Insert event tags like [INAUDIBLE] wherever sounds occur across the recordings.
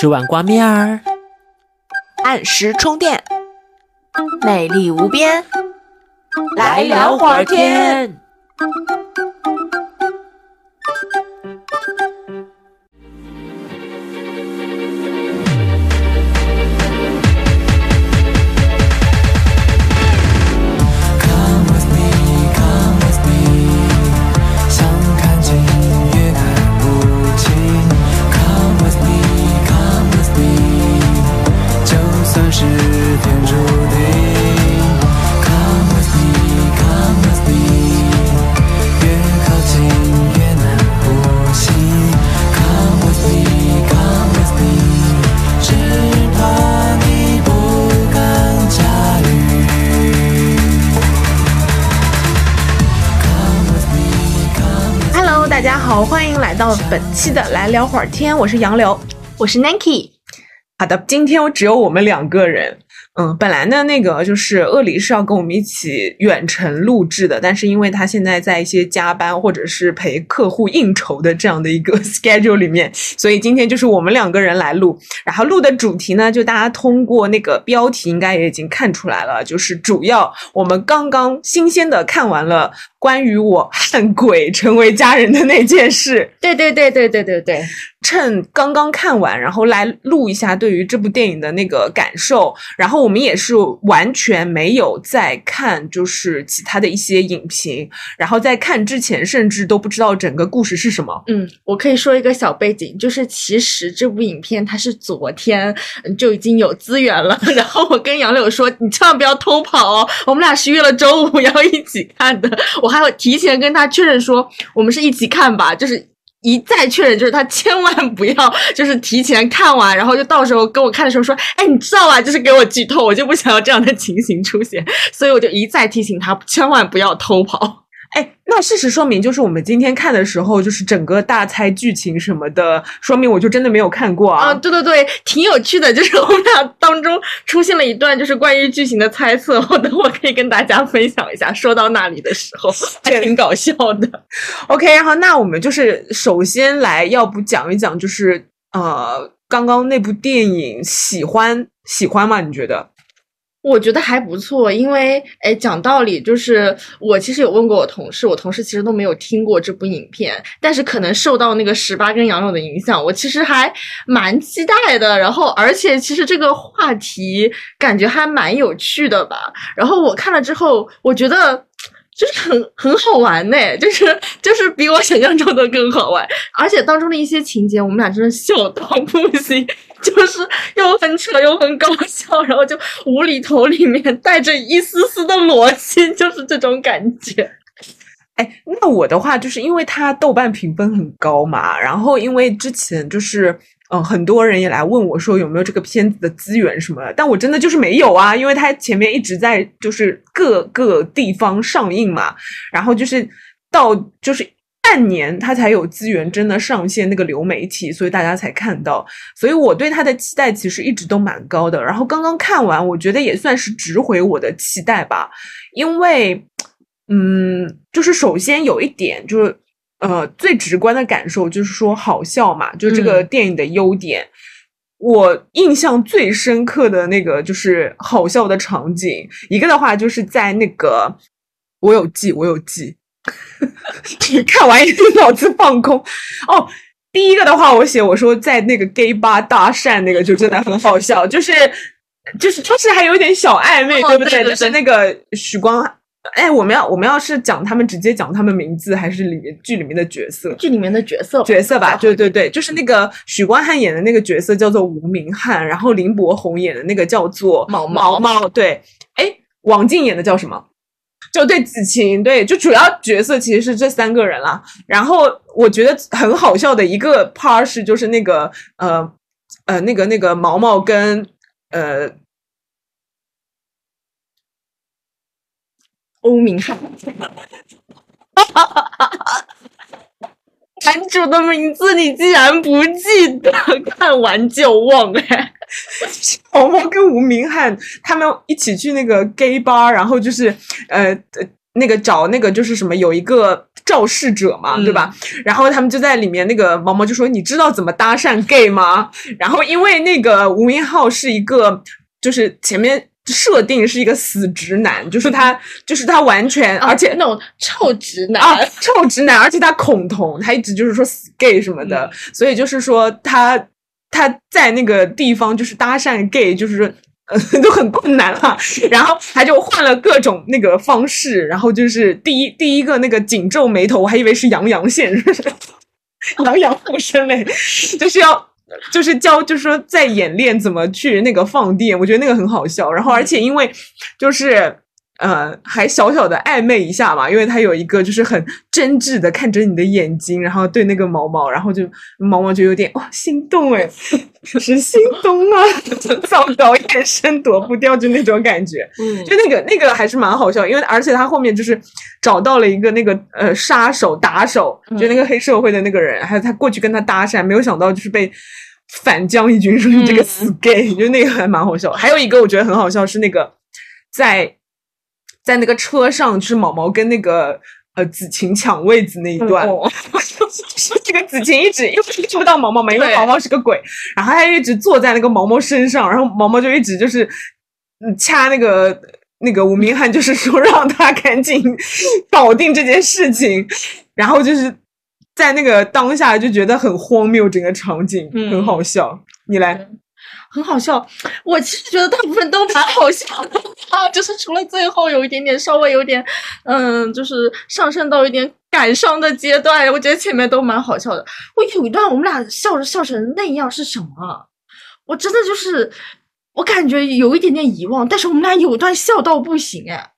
吃碗挂面儿，按时充电，美丽无边，来聊会儿天。是天注定。Come with me, come with me，越靠近越难呼吸。Come with me, come with me，只怕你不敢驾驭。Come with me, come with me。Hello，大家好，欢迎来到本期的来聊会儿天，我是杨柳，我是 Nanky。好的，今天只有我们两个人。嗯，本来呢，那个就是鳄梨是要跟我们一起远程录制的，但是因为他现在在一些加班或者是陪客户应酬的这样的一个 [LAUGHS] schedule 里面，所以今天就是我们两个人来录。然后录的主题呢，就大家通过那个标题应该也已经看出来了，就是主要我们刚刚新鲜的看完了关于我 [LAUGHS] 和鬼成为家人的那件事。对对对对对对对，趁刚刚看完，然后来录一下对于这部电影的那个感受。然后我们也是完全没有在看，就是其他的一些影评。然后在看之前，甚至都不知道整个故事是什么。嗯，我可以说一个小背景，就是其实这部影片它是昨天就已经有资源了，然后我跟杨柳说，你千万不要偷跑哦，我们俩是约了周五要一起看的，我还有提前跟他确认说，我们是一起看吧，就是。一再确认，就是他千万不要，就是提前看完，然后就到时候跟我看的时候说，哎，你知道吧？就是给我剧透，我就不想要这样的情形出现，所以我就一再提醒他，千万不要偷跑。哎，那事实说明，就是我们今天看的时候，就是整个大猜剧情什么的，说明我就真的没有看过啊。啊，对对对，挺有趣的，就是我们俩当中出现了一段就是关于剧情的猜测，我等会可以跟大家分享一下。说到那里的时候，[LAUGHS] 还挺搞笑的。OK，然后那我们就是首先来，要不讲一讲，就是呃，刚刚那部电影喜欢喜欢吗？你觉得？我觉得还不错，因为哎，讲道理就是我其实有问过我同事，我同事其实都没有听过这部影片，但是可能受到那个十八跟杨柳的影响，我其实还蛮期待的。然后，而且其实这个话题感觉还蛮有趣的吧。然后我看了之后，我觉得。就是很很好玩呢，就是就是比我想象中的更好玩，而且当中的一些情节，我们俩真的笑到不行，就是又很扯又很搞笑，然后就无厘头里面带着一丝丝的逻辑，就是这种感觉。哎，那我的话就是因为它豆瓣评分很高嘛，然后因为之前就是嗯、很多人也来问我说有没有这个片子的资源什么的，但我真的就是没有啊，因为它前面一直在就是各个地方上映嘛，然后就是到就是。半年它才有资源真的上线那个流媒体，所以大家才看到。所以我对它的期待其实一直都蛮高的。然后刚刚看完，我觉得也算是值回我的期待吧，因为嗯，就是首先有一点就是，呃，最直观的感受就是说好笑嘛，就这个嗯电影的优点。我印象最深刻的那个就是好笑的场景，一个的话就是在那个我有记，我有记，[LAUGHS] 你看完一定脑子放空哦。第一个的话，我写我说在那个 gay 吧搭讪那个就真的很好笑，就是就是就是还有点小暧昧，哦对不对对就是那个许光，哎，我们要我们要是讲他们直接讲他们名字，还是里面剧里面的角色？剧里面的角色角色吧，对对对对，就是那个许光汉演的那个角色叫做吴明翰，然后林柏宏演的那个叫做毛毛毛毛，对，哎，王静演的叫什么？就对子晴，对，就主要角色其实是这三个人啦。然后我觉得很好笑的一个 part 是，就是那个呃呃那个那个毛毛跟呃欧明翰。[LAUGHS] 男主的名字你竟然不记得，看完就忘哎！毛毛跟吴明翰他们一起去那个 gay bar，然后就是呃呃那个找那个就是什么有一个肇事者嘛，嗯对吧？然后他们就在里面，那个毛毛就说：“你知道怎么搭讪 gay 吗？”然后因为那个吴明浩是一个，就是前面设定是一个死直男，就是他，[LAUGHS] 就是他完全，而且啊那种臭直男，啊，臭直男，而且他恐同，他一直就是说死 gay 什么的，嗯所以就是说他他在那个地方就是搭讪 gay，就是说。呃，[LAUGHS] 都很困难了，[LAUGHS] 然后他就换了各种那个方式，然后就是第一第一个那个紧皱眉头，我还以为是杨洋线，杨洋附身嘞，就是要就是教，就是说在演练怎么去那个放电，我觉得那个很好笑。然后而且因为就是呃还小小的暧昧一下嘛，因为他有一个就是很真挚的看着你的眼睛，然后对那个毛毛，然后就毛毛就有点哇、心动哎，[LAUGHS] 是心动啊，糟糕，眼神躲不掉就那种感觉。嗯就那个那个还是蛮好笑，因为而且他后面就是找到了一个那个呃杀手打手，就那个黑社会的那个人，还有他过去跟他搭讪，没有想到就是被反将一军，说你这个死 gay，、就那个还蛮好笑。还有一个我觉得很好笑是那个在在那个车上，就是毛毛跟那个。呃，子晴抢位子那一段，哦。就 [LAUGHS] 是这个子晴一直因为看不到毛毛嘛，因为毛毛是个鬼，然后他一直坐在那个毛毛身上，然后毛毛就一直就是嗯掐那个那个吴明翰，就是说让他赶紧搞定这件事情，然后就是在那个当下就觉得很荒谬，整个场景、嗯。很好笑。你来，很好笑。我其实觉得大部分都蛮好笑的，啊，就是除了最后有一点点稍微有点，嗯，就是上升到一点感伤的阶段，我觉得前面都蛮好笑的。我有一段我们俩笑着笑成那样是什么啊？我真的就是，我感觉有一点点遗忘，但是我们俩有一段笑到不行哎。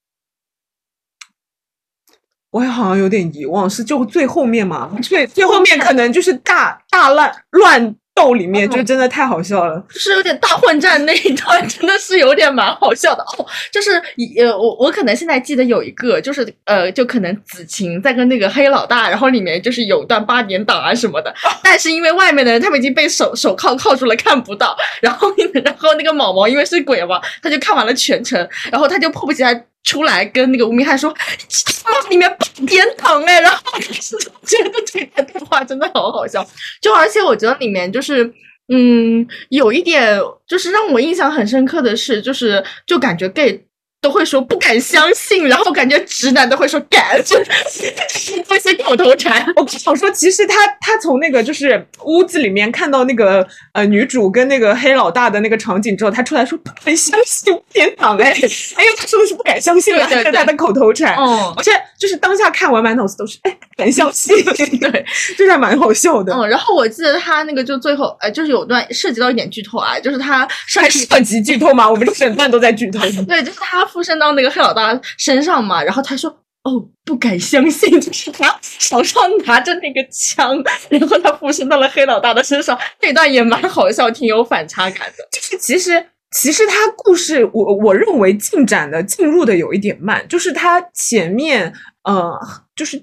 我也好像有点遗忘，是就最后面嘛？最最后面可能就是大大乱乱斗里面，嗯就真的太好笑了。就是有点大混战那一段，真的是有点蛮好笑的哦。就是呃，我我可能现在记得有一个，就是呃，就可能子晴在跟那个黑老大，然后里面就是有段八点档啊什么的，[LAUGHS] 但是因为外面的人他们已经被手手铐铐住了，看不到。然后然后那个毛毛因为是鬼嘛，他就看完了全程，然后他就迫不及待。出来跟那个吴明翰说，往里面八点糖哎，然后觉得这个对话真的好好笑，就而且我觉得里面就是嗯，有一点就是让我印象很深刻的是，就是就感觉 gay 都会说不敢相信，然后感觉直男都会说敢，[LAUGHS] 就是做一些口头禅。我想说，其实他他从那个就是屋子里面看到那个呃女主跟那个黑老大的那个场景之后，他出来说不敢相信天堂哎，[LAUGHS] 哎呀，他说的是不敢相信啊，对对对这是他的口头禅。嗯而且就是当下看完满脑子都是哎不敢相信，[LAUGHS] 对，这还蛮好笑的。嗯，然后我记得他那个就最后，呃，就是有段涉及到一点剧透啊，就是他上还涉及剧透吗？我们整段都在剧透。对，就是他附身到那个黑老大身上嘛，然后他说：“哦，不敢相信，就是他手上拿着那个枪，然后他附身到了黑老大的身上，那段也蛮好笑，挺有反差感的。就是其实其实他故事我我认为进展的进入的有一点慢，就是他前面呃就是。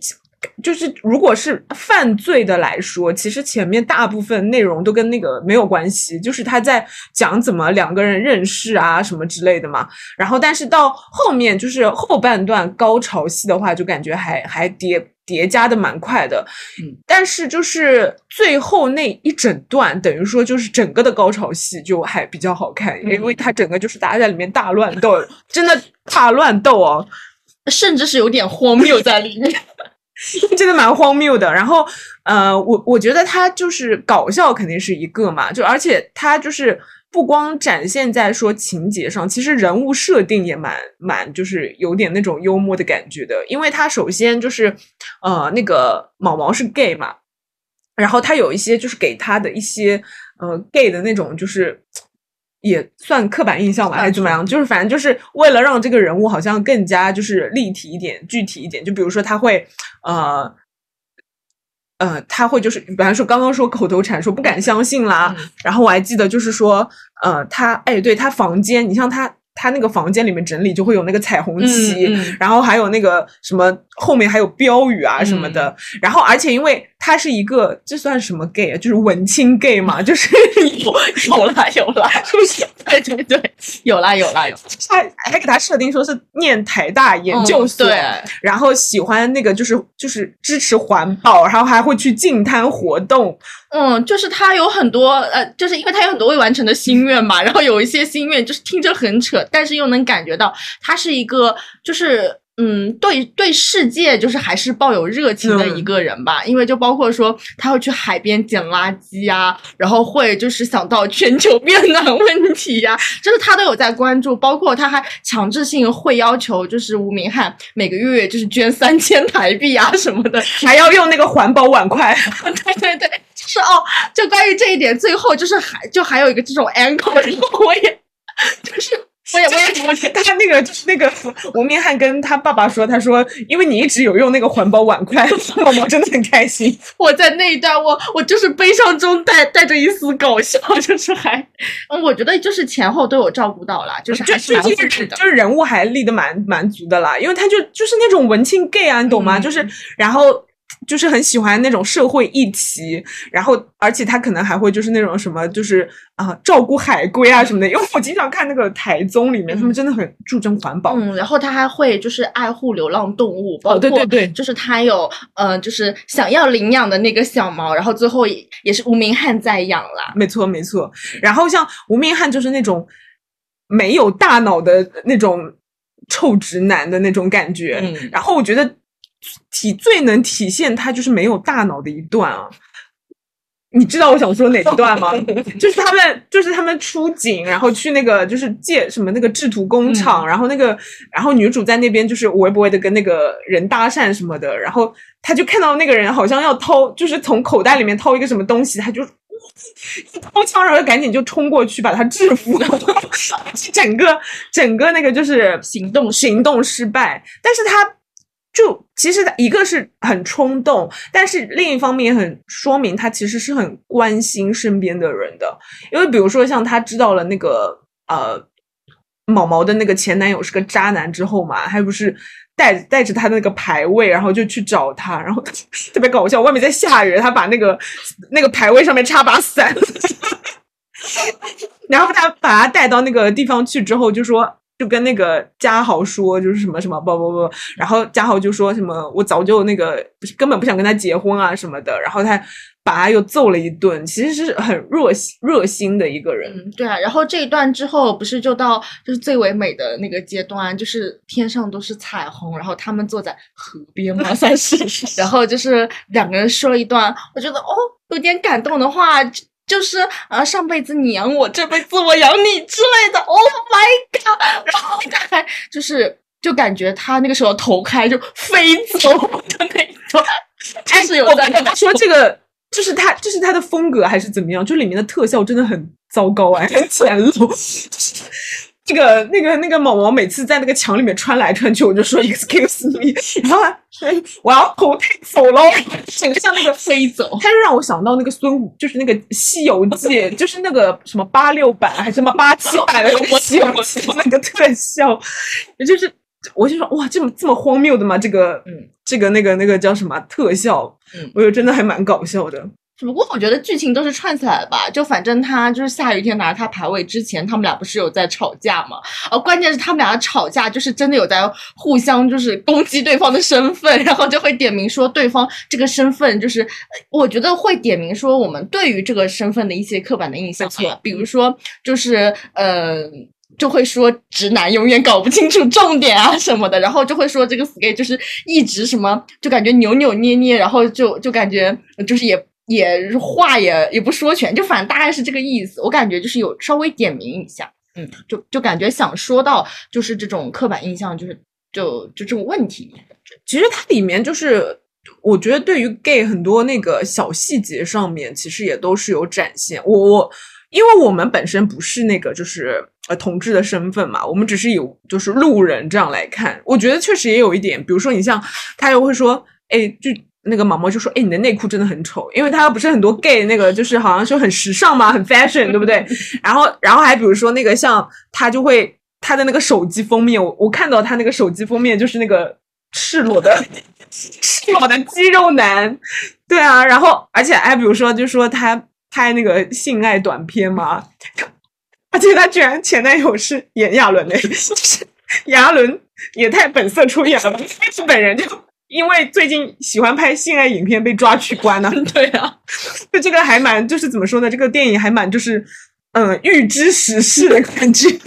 就是，如果是犯罪的来说，其实前面大部分内容都跟那个没有关系，就是他在讲怎么两个人认识啊什么之类的嘛。然后，但是到后面就是后半段高潮戏的话，就感觉还还叠叠加的蛮快的。嗯，但是就是最后那一整段，等于说就是整个的高潮戏就还比较好看，因为它整个就是大家在里面大乱斗，真的大乱斗哦。甚至是有点荒谬在里面。[LAUGHS] 真的蛮荒谬的。然后，呃，我我觉得他就是搞笑肯定是一个嘛，就而且他就是不光展现在说情节上，其实人物设定也蛮蛮就是有点那种幽默的感觉的。因为他首先就是呃那个毛毛是 gay 嘛，然后他有一些就是给他的一些呃 gay 的那种就是。也算刻板印象吧，还是怎么样？就是反正就是为了让这个人物好像更加就是立体一点、具体一点。就比如说他会呃呃，他会就是比方说刚刚说口头禅说不敢相信啦，嗯然后我还记得就是说呃他哎对他房间，你像他他那个房间里面整理就会有那个彩虹旗，嗯嗯然后还有那个什么后面还有标语啊什么的。然后而且因为他是一个，这算什么 gay 啊？就是文青 gay 嘛，[LAUGHS] 就是有有啦有啦，是不是？对对对，有啦有啦有。他还给他设定说是念台大研究所，嗯对然后喜欢那个就是就是支持环保，然后还会去净滩活动。嗯，就是他有很多呃，就是因为他有很多未完成的心愿嘛，然后有一些心愿就是听着很扯，但是又能感觉到他是一个就是。嗯，对对，世界就是还是抱有热情的一个人吧，因为就包括说他会去海边捡垃圾呀、然后会就是想到全球变暖问题呀、就是他都有在关注，包括他还强制性会要求就是吴明翰每个月就是捐三千台币啊什么的，还要用那个环保碗筷，[LAUGHS] 对对对，就是哦，就关于这一点，最后就是还就还有一个这种 angle，然后我也 [LAUGHS] 就是我也我也我也他那个就是那个吴明翰跟他爸爸说，他说因为你一直有用那个环保碗筷，[LAUGHS] 毛毛真的很开心。我在那一段我我就是悲伤中带带着一丝搞笑，就是还嗯，我觉得就是前后都有照顾到啦，就是还是蛮复制的。就是人物还立得蛮蛮足的啦，因为他就就是那种文青 gay 啊，你懂吗？嗯就是然后。就是很喜欢那种社会议题，然后而且他可能还会就是那种什么，就是啊、照顾海龟啊什么的。因为我经常看那个台综里面，他们真的很注重环保。嗯，然后他还会就是爱护流浪动物，包括哦对对对就是他有呃，就是想要领养的那个小猫，然后最后也也是吴明翰在养啦。没错，没错。然后像吴明翰就是那种没有大脑的那种臭直男的那种感觉。嗯然后我觉得体最能体现他就是没有大脑的一段啊。你知道我想说哪一段吗？[LAUGHS] 就是他们，就是他们出警，然后去那个就是借什么那个制图工厂，然后那个，然后女主在那边就是微博的跟那个人搭讪什么的，然后他就看到那个人好像要掏，就是从口袋里面掏一个什么东西，他就一掏枪，然后赶紧就冲过去把他制服，[LAUGHS] 整个整个那个就是行动行动失败，但是他就其实他一个是很冲动，但是另一方面也很说明他其实是很关心身边的人的，因为比如说像他知道了那个呃毛毛的那个前男友是个渣男之后嘛，还不是。带带着他的那个牌位，然后就去找他，然后 [LAUGHS] 特别搞笑。外面在下雨，他把那个那个牌位上面插把伞 [LAUGHS] [LAUGHS] 然后他把他带到那个地方去之后，就说就跟那个嘉豪说，就是什么什么不不不，然后嘉豪就说什么我早就那个根本不想跟他结婚啊什么的，然后他把他又揍了一顿，其实是很热心热心的一个人。嗯，对啊，然后这一段之后，不是就到就是最唯美的那个阶段，就是天上都是彩虹，然后他们坐在河边嘛，算是，[LAUGHS] 然后就是两个人说了一段，我觉得哦有点感动的话，就就是呃上辈子你养我，这辈子我养你之类的，Oh my god！然后他还就是就感觉他那个时候头开就飞走的那种，就是有在我跟他说这个，就是他，就是他的风格还是怎么样？就里面的特效真的很糟糕哎，很简陋。[LAUGHS] 就是这个那个那个毛毛每次在那个墙里面穿来穿去，我就说 excuse me，然后他说我要投胎走喽，整个像那个飞走。他就让我想到那个孙悟，就是那个《西游记》，就是那个什么八六版还是什么八七版的那个《西游记》那个特效，也就是我就说哇，这么这么荒谬的吗？这个嗯，这个那个那个叫什么特效？嗯我觉得真的还蛮搞笑的。只不过我觉得剧情都是串起来的吧，就反正他就是下雨天拿他排位之前，他们俩不是有在吵架嘛？呃，关键是他们俩的吵架就是真的有在互相就是攻击对方的身份，然后就会点名说对方这个身份就是，呃我觉得会点名说我们对于这个身份的一些刻板的印象比如说就是呃。就会说直男永远搞不清楚重点啊什么的，然后就会说这个 skate 就是一直什么，就感觉扭扭捏捏，然后就就感觉就是也也话也也不说全，就反正大概是这个意思。我感觉就是有稍微点名一下，嗯，就就感觉想说到就是这种刻板印象，就是就就这种问题。其实它里面就是，我觉得对于 gay 很多那个小细节上面，其实也都是有展现。我我因为我们本身不是那个就是呃同志的身份嘛，我们只是有就是路人这样来看，我觉得确实也有一点，比如说你像他又会说，哎，就。那个毛毛就说：“哎，你的内裤真的很丑，因为他不是很多 gay 那个，就是好像说很时尚嘛，很 fashion，对不对？[LAUGHS] 然后，然后还比如说那个像他就会他的那个手机封面，我我看到他那个手机封面就是那个赤裸的 [LAUGHS] 赤裸的肌肉男，对啊，然后而且还比如说，就说他拍那个性爱短片嘛，而且他居然前男友是炎亚纶嘞，[LAUGHS] 就是炎亚纶也太本色出演了吧，日本人就。因为最近喜欢拍性爱影片被抓去关了，[LAUGHS] 对啊，[LAUGHS] 就这个还蛮就是怎么说呢？这个电影还蛮就是嗯预知时事的感觉。[LAUGHS]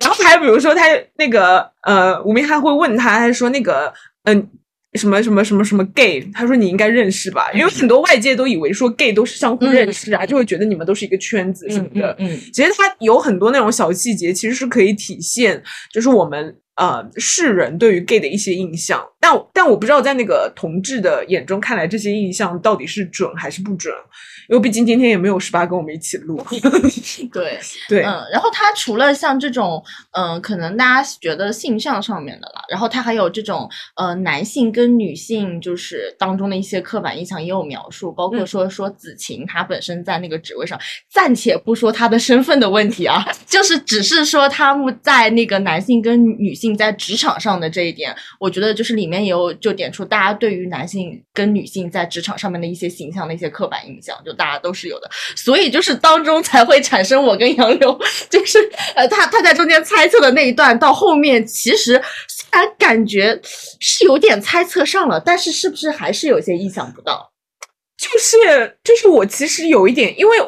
然后还比如说他那个呃，吴明翰会问他，他说那个嗯、什么什么什么什么 gay，他说你应该认识吧，因为很多外界都以为说 gay 都是相互认识啊，就会觉得你们都是一个圈子什么的。嗯，其实他有很多那种小细节，其实是可以体现，就是我们呃世人对于 gay 的一些印象。但但我不知道在那个同志的眼中看来，这些印象到底是准还是不准，因为毕竟今天也没有十八跟我们一起录。[LAUGHS] 对，对，嗯，然后他除了像这种，嗯、可能大家觉得性向上面的了，然后它还有这种，呃，男性跟女性就是当中的一些刻板印象也有描述，包括嗯说说子晴她本身在那个职位上，暂且不说她的身份的问题啊，[LAUGHS] 就是只是说他们在那个男性跟女性在职场上的这一点，我觉得就是里面也有就点出大家对于男性跟女性在职场上面的一些形象的一些刻板印象，就大家都是有的。所以就是当中才会产生我跟杨柳，[LAUGHS] 就是呃，他他在中间猜测的那一段，到后面其实虽然感觉是有点猜测上了，但是是不是还是有些意想不到？就是就是我其实有一点，因为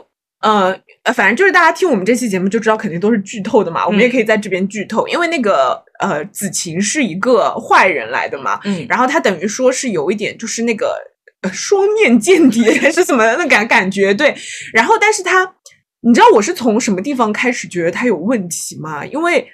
呃呃，反正就是大家听我们这期节目就知道肯定都是剧透的嘛，我们也可以在这边剧透，因为那个呃子晴是一个坏人来的嘛，嗯。然后他等于说是有一点就是那个呃双面间谍还 [LAUGHS] 是怎么的那感感觉，对，然后但是他你知道我是从什么地方开始觉得他有问题吗？因为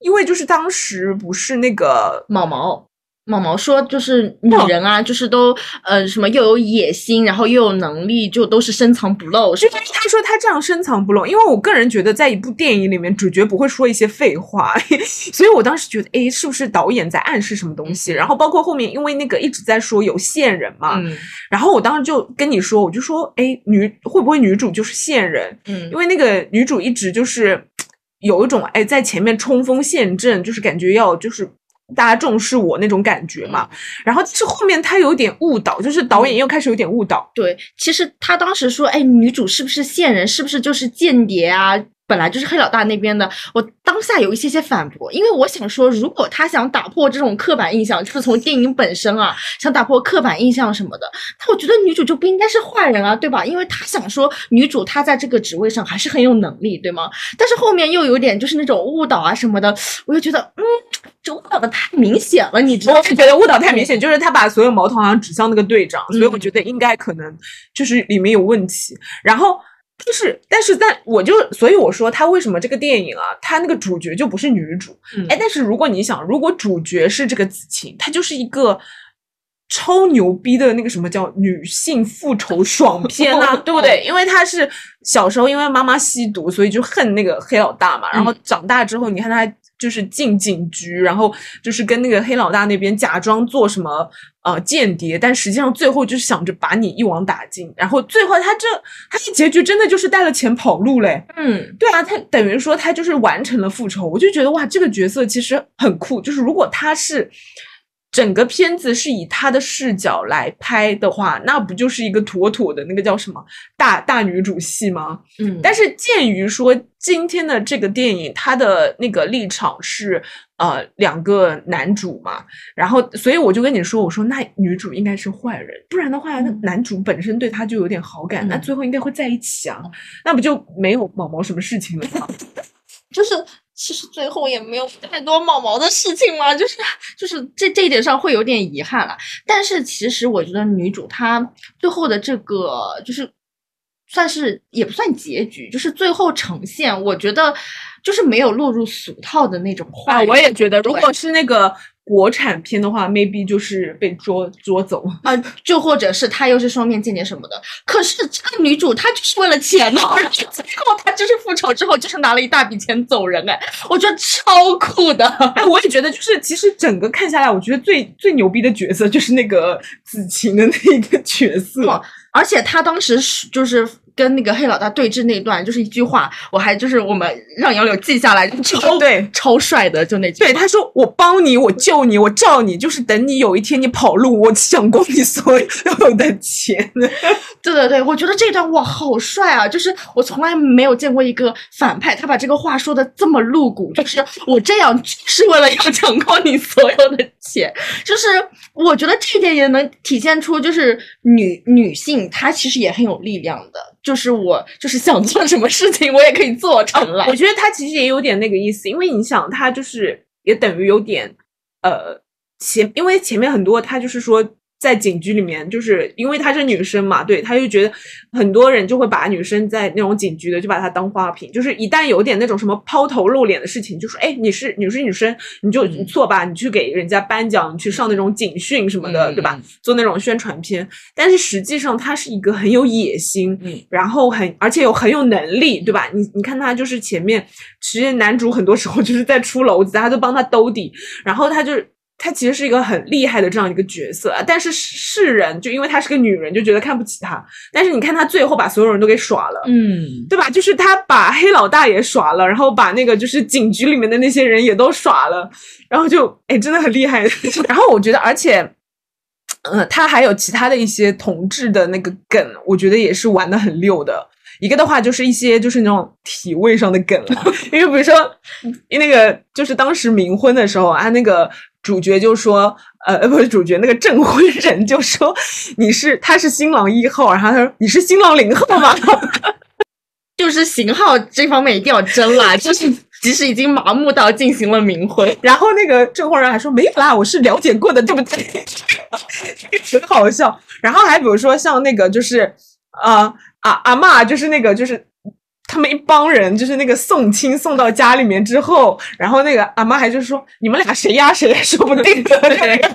因为就是当时不是那个毛毛。毛毛说：“就是女人啊，就是都呃什么又有野心，然后又有能力，就都是深藏不露，是吧就是他说他这样深藏不露，因为我个人觉得在一部电影里面，主角不会说一些废话，[LAUGHS] 所以我当时觉得，哎，是不是导演在暗示什么东西？然后包括后面，因为那个一直在说有线人嘛，嗯然后我当时就跟你说，我就说，哎，女会不会女主就是线人？嗯因为那个女主一直就是有一种哎在前面冲锋陷阵，就是感觉要就是。大家重视我那种感觉嘛，然后是后面他有点误导，就是导演又开始有点误导，对，其实他当时说，哎，女主是不是线人？是不是就是间谍啊？本来就是黑老大那边的。我当下有一些些反驳，因为我想说，如果他想打破这种刻板印象，就是从电影本身啊，想打破刻板印象什么的，那我觉得女主就不应该是坏人啊，对吧？因为他想说女主她在这个职位上还是很有能力，对吗？但是后面又有点就是那种误导啊什么的，我就觉得，嗯，这误导的太明显了，你知道吗？我是觉得误导太明显，就是他把所有矛头好像指向那个队长，所以我觉得应该可能就是里面有问题。然后，但是但是在我就所以我说他为什么这个电影啊，他那个主角就不是女主？嗯哎，但是如果你想，如果主角是这个子晴，她就是一个。超牛逼的那个什么叫女性复仇爽片啊，[LAUGHS] 对不对？因为她是小时候因为妈妈吸毒，所以就恨那个黑老大嘛。然后长大之后，你看她就是进警局，然后就是跟那个黑老大那边假装做什么呃间谍，但实际上最后就是想着把你一网打尽。然后最后他这他一结局真的就是带了钱跑路嘞。嗯对啊，他等于说他就是完成了复仇，我就觉得哇，这个角色其实很酷。就是如果他是整个片子是以他的视角来拍的话，那不就是一个妥妥的那个叫什么大大女主戏吗？嗯，但是鉴于说今天的这个电影，它的那个立场是呃两个男主嘛，然后所以我就跟你说，我说那女主应该是坏人，不然的话，那男主本身对她就有点好感，那嗯最后应该会在一起啊，那不就没有毛毛什么事情了吗？[LAUGHS] 就是其实最后也没有太多毛毛的事情嘛，就是就是这这一点上会有点遗憾了。但是其实我觉得女主她最后的这个就是算是也不算结局，就是最后呈现，我觉得就是没有落入俗套的那种话啊，我也觉得，如果是那个国产片的话，maybe 就是被捉捉走。啊、就或者是他又是双面间谍什么的。可是这个女主她就是为了钱呢，[LAUGHS] 然后最后她就是复仇之后就是拿了一大笔钱走人，哎，我觉得超酷的。哎，我也觉得，就是其实整个看下来，我觉得最最牛逼的角色就是那个子晴的那个角色。哇而且他当时是就是跟那个黑老大对峙那一段，就是一句话，我还就是我们让杨柳记下来，超对超帅的，就那句。对，他说我帮你，我救你，我罩你，就是等你有一天你跑路，我抢光你所有的钱。[LAUGHS] 对对对，我觉得这段哇好帅啊！就是我从来没有见过一个反派，他把这个话说的这么露骨，就是我这样是为了要抢光你所有的钱，就是我觉得这一点也能体现出，就是女女性她其实也很有力量的，就是我就是想做什么事情，我也可以做成了。我觉得他其实也有点那个意思，因为你想，他就是也等于有点呃前，因为前面很多他就是说。在警局里面，就是因为她是女生嘛，对，她就觉得很多人就会把女生在那种警局的，就把她当花瓶，就是一旦有点那种什么抛头露脸的事情，就说，哎，你是你是女生，你就你错吧，你去给人家颁奖，你去上那种警训什么的，对吧？做那种宣传片，但是实际上她是一个很有野心，嗯，然后很而且有很有能力，对吧？你你看她就是前面，其实男主很多时候就是在出篓子，他都帮她兜底，然后他就。她其实是一个很厉害的这样一个角色，但是世人就因为她是个女人，就觉得看不起她。但是你看她最后把所有人都给耍了，嗯，对吧？就是她把黑老大也耍了，然后把那个就是警局里面的那些人也都耍了，然后就哎真的很厉害。[LAUGHS] 然后我觉得，而且，呃，他还有其他的一些同志的那个梗，我觉得也是玩的很溜的。一个的话就是一些就是那种体位上的梗了，[LAUGHS] 因为比如说那个就是当时冥婚的时候啊，那个。主角就说：“呃，不是主角，那个证婚人就说你是他是新郎一号，然后他说你是新郎零号吗？[LAUGHS] 就是型号这方面一定要争啦，[LAUGHS] 就是即使已经麻木到进行了冥婚，然后那个证婚人还说没有啦，我是了解过的，对不对？[LAUGHS] 很好笑。然后还比如说像那个就是啊啊阿妈，就是那个就是。”他们一帮人就是那个送亲送到家里面之后，然后那个阿妈还就说：“你们俩谁压谁也说不定的，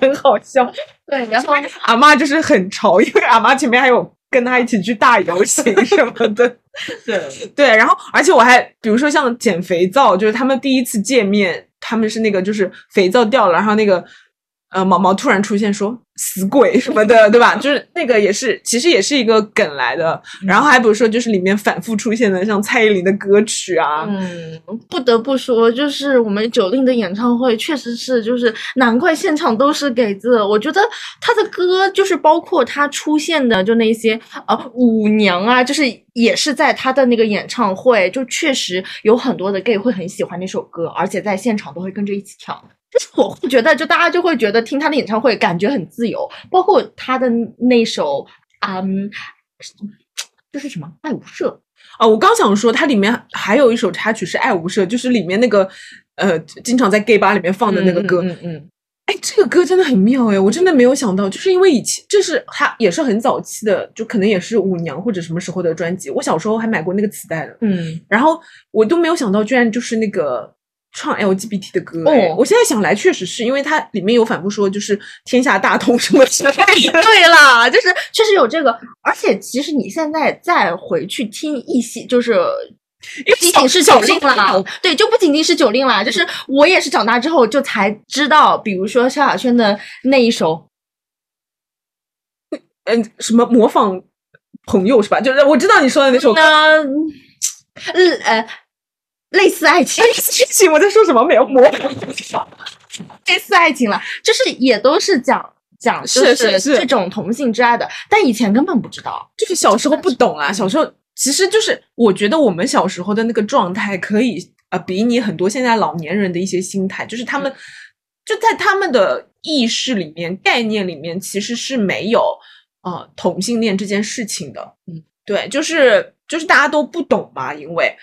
很好笑。”对，然后阿妈就是很潮，因为阿妈前面还有跟他一起去大游行什么的。[LAUGHS] 对对，然后而且我还比如说像捡肥皂，就是他们第一次见面，他们是那个就是肥皂掉了，然后那个。呃，毛毛突然出现说死鬼什么的，对吧？[LAUGHS] 就是那个也是，其实也是一个梗来的。然后还比如说，就是里面反复出现的像蔡依林的歌曲啊。嗯，不得不说，就是我们九令的演唱会确实是，就是难怪现场都是给字。我觉得他的歌就是包括他出现的就那些呃舞娘啊，就是也是在他的那个演唱会，就确实有很多的 gay 会很喜欢那首歌，而且在现场都会跟着一起跳。就是我会觉得，就大家就会觉得听他的演唱会感觉很自由，包括他的那首嗯，这是什么？爱无赦哦，我刚想说，它里面还有一首插曲是爱无赦，就是里面那个呃，经常在 gay 吧里面放的那个歌。嗯嗯。哎，这个歌真的很妙哎，我真的没有想到，就是因为以前这是他也是很早期的，就可能也是舞娘或者什么时候的专辑，我小时候还买过那个磁带的。嗯。然后我都没有想到，居然就是那个。唱 LGBT 的歌，哦，我现在想来，确实是因为它里面有反复说，就是天下大同什么之类的。[LAUGHS] 对啦，就是确实有这个，而且其实你现在再回去听一些，就是不仅仅是酒令啦，对，就不仅仅是酒令啦，就是我也是长大之后就才知道，比如说萧亚轩的那一首，嗯，什么模仿朋友是吧？就是我知道你说的那首歌，嗯，呃。类似爱情，类似爱情，我在说什么？没有模糊，类似爱情了，就是也都是讲讲，就是这种同性之爱的，但以前根本不知道，就是小时候不懂啊。小时候其实就是，我觉得我们小时候的那个状态，可以呃比拟很多现在老年人的一些心态，就是他们就在他们的意识里面、概念里面，其实是没有呃同性恋这件事情的。嗯，对，就是就是大家都不懂嘛，因为。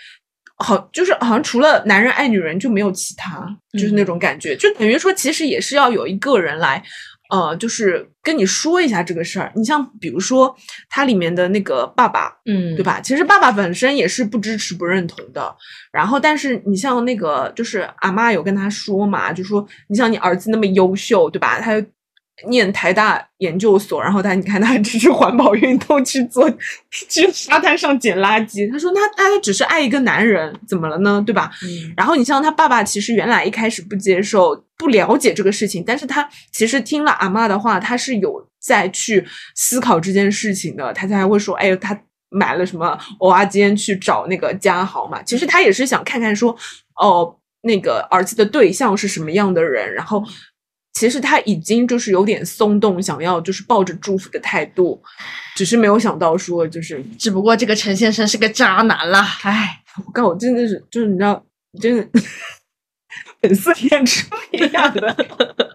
好，就是好像除了男人爱女人就没有其他，就是那种感觉，就等于说其实也是要有一个人来，呃，就是跟你说一下这个事儿。你像比如说它里面的那个爸爸，嗯，对吧？其实爸爸本身也是不支持、不认同的。然后，但是你像那个就是阿妈有跟他说嘛，就说你像你儿子那么优秀，对吧？他。念台大研究所，然后他你看他还支持环保运动，去做 [LAUGHS] 去沙滩上捡垃圾。他说他他只是爱一个男人，怎么了呢？对吧？嗯。然后你像他爸爸，其实原来一开始不接受、不了解这个事情，但是他其实听了阿妈的话，他是有在去思考这件事情的。他才会说：“哎，他买了什么蚵仔煎去找那个嘉豪嘛。其实他也是想看看说，哦，那个儿子的对象是什么样的人，然后。其实他已经就是有点松动，想要就是抱着祝福的态度，只是没有想到说就是，只不过这个陈先生是个渣男啦，唉，我告我真的是就是你知道，真的粉丝演出一样的。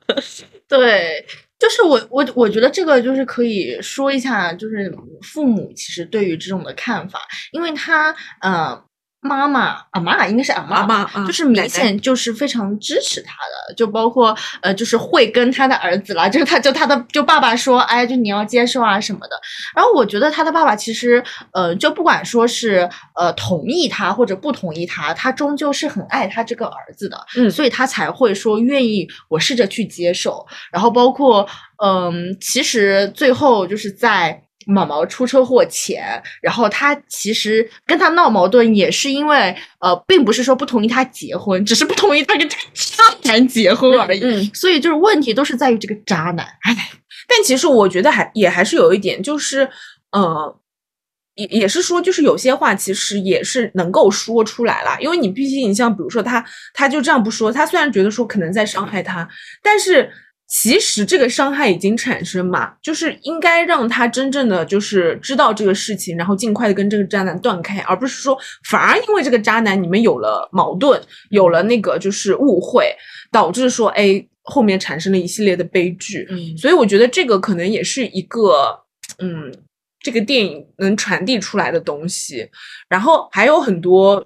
[LAUGHS] 对，就是我我我觉得这个就是可以说一下，就是父母其实对于这种的看法，因为他呃妈妈阿妈应该是阿妈妈妈啊就是明显就是非常支持他的，就包括呃就是会跟他的儿子啦，就是他就他的就爸爸说，哎，就你要接受啊什么的。然后我觉得他的爸爸其实呃就不管说是呃同意他或者不同意他，他终究是很爱他这个儿子的，嗯所以他才会说愿意我试着去接受。然后包括嗯，其实最后就是在毛毛出车祸前，然后他其实跟他闹矛盾，也是因为呃，并不是说不同意他结婚，只是不同意他跟这个 [LAUGHS] 渣男结婚而已。嗯所以就是问题都是在于这个渣男。哎，但其实我觉得还也还是有一点，就是呃，也也是说，就是有些话其实也是能够说出来啦，因为你毕竟你像比如说他，他就这样不说，他虽然觉得说可能在伤害他，但是其实这个伤害已经产生嘛，就是应该让他真正的就是知道这个事情，然后尽快的跟这个渣男断开，而不是说反而因为这个渣男你们有了矛盾，有了那个就是误会，导致说哎后面产生了一系列的悲剧。嗯所以我觉得这个可能也是一个，嗯，这个电影能传递出来的东西。然后还有很多，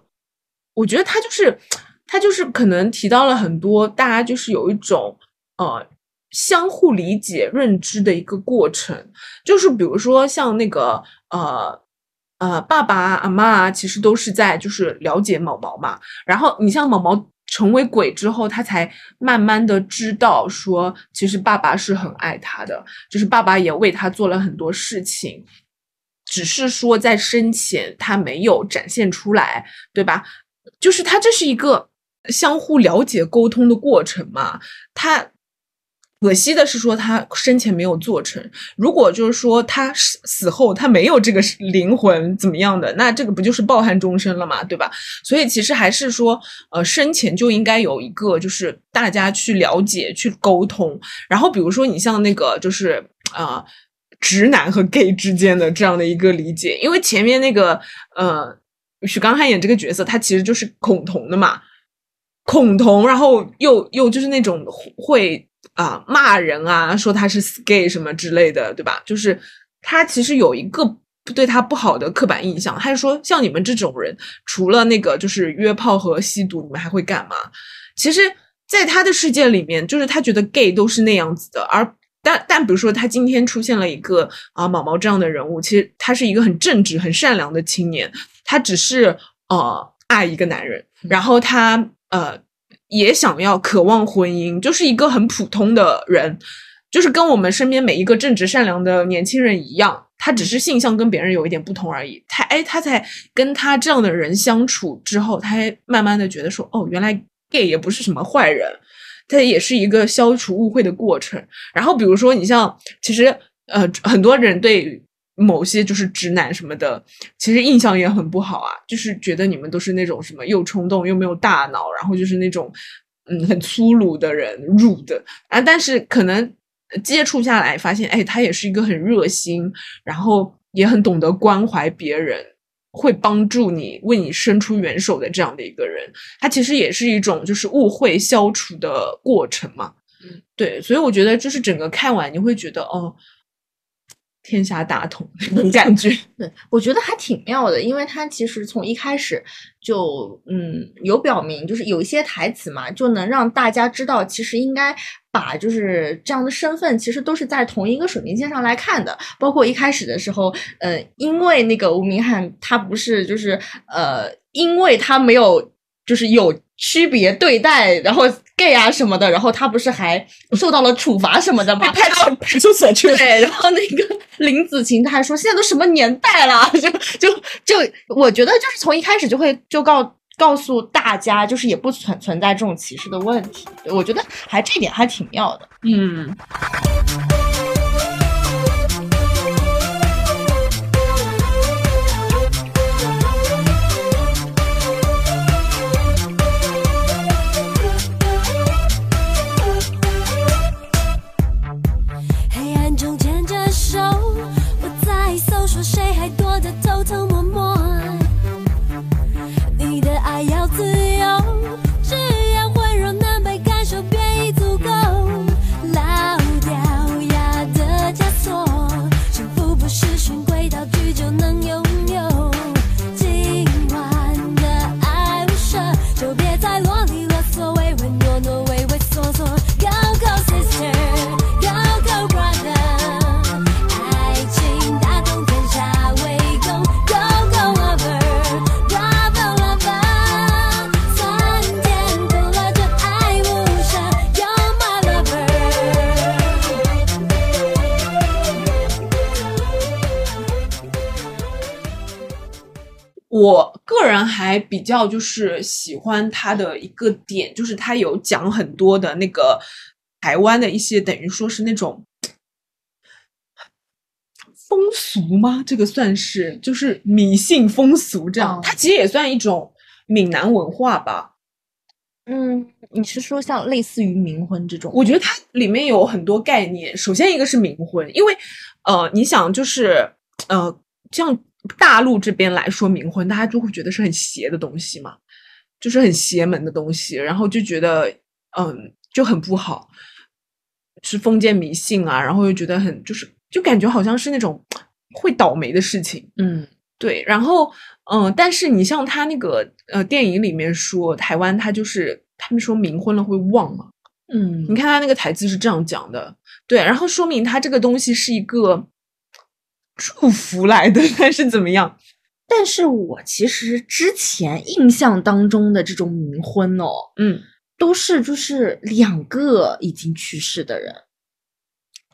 我觉得他就是他就是可能提到了很多大家就是有一种呃相互理解、认知的一个过程。就是比如说像那个呃。呃，爸爸啊、阿妈啊，其实都是在就是了解毛毛嘛。然后你像毛毛成为鬼之后，他才慢慢的知道说，其实爸爸是很爱他的，就是爸爸也为他做了很多事情，只是说在生前他没有展现出来，对吧？就是他这是一个相互了解、沟通的过程嘛。他可惜的是说他生前没有做成，如果就是说他死死后他没有这个灵魂怎么样的，那这个不就是抱憾终身了嘛，对吧？所以其实还是说，呃，生前就应该有一个就是大家去了解、去沟通。然后比如说你像那个就是呃直男和 gay 之间的这样的一个理解，因为前面那个呃许刚汉演这个角色，他其实就是恐同的嘛，恐同，然后又又就是那种会啊、骂人啊，说他是 gay 什么之类的，对吧？就是他其实有一个对他不好的刻板印象，他就说像你们这种人，除了那个就是约炮和吸毒，你们还会干嘛？其实，在他的世界里面，就是他觉得 gay 都是那样子的，而但但比如说他今天出现了一个啊毛毛这样的人物，其实他是一个很正直、很善良的青年，他只是呃爱一个男人，然后他呃也想要渴望婚姻，就是一个很普通的人，就是跟我们身边每一个正直善良的年轻人一样，他只是性向跟别人有一点不同而已。他哎，他在跟他这样的人相处之后，他还慢慢的觉得说，哦，原来 gay 也不是什么坏人，他也是一个消除误会的过程。然后比如说，你像其实呃很多人对某些就是直男什么的，其实印象也很不好啊，就是觉得你们都是那种什么又冲动又没有大脑，然后就是那种嗯很粗鲁的人，rude 的啊。但是可能接触下来发现，哎，他也是一个很热心，然后也很懂得关怀别人。会帮助你为你伸出援手的这样的一个人，他其实也是一种就是误会消除的过程嘛。嗯，对，所以我觉得就是整个看完你会觉得哦，天下大同 [LAUGHS] 那种感觉。对，我觉得还挺妙的，因为他其实从一开始就嗯有表明，就是有一些台词嘛，就能让大家知道，其实应该把就是这样的身份，其实都是在同一个水平线上来看的。包括一开始的时候，呃，因为那个吴明翰他不是就是呃，因为他没有就是有区别对待，然后 gay 啊什么的，然后他不是还受到了处罚什么的吗？派到派出所去。对，然后那个林子晴他还说，现在都什么年代了，就就就，我觉得就是从一开始就会就告告诉大家，就是也不存存在这种歧视的问题。我觉得还这点还挺妙的。嗯，我个人还比较就是喜欢他的一个点，就是他有讲很多的那个台湾的一些等于说是那种风俗吗？这个算是就是迷信风俗这样，哦它其实也算一种闽南文化吧。嗯，你是说像类似于冥婚这种？我觉得它里面有很多概念。首先一个是冥婚，因为呃，你想就是呃，像大陆这边来说冥婚，大家就会觉得是很邪的东西嘛，就是很邪门的东西，然后就觉得嗯就很不好，是封建迷信啊，然后又觉得很就是就感觉好像是那种会倒霉的事情。嗯对，然后嗯、呃但是你像他那个呃电影里面说，台湾他就是他们说冥婚了会旺嘛。嗯你看他那个台词是这样讲的，对，然后说明他这个东西是一个祝福来的，还是怎么样？[LAUGHS] 但是我其实之前印象当中的这种冥婚哦，嗯，都是就是两个已经去世的人。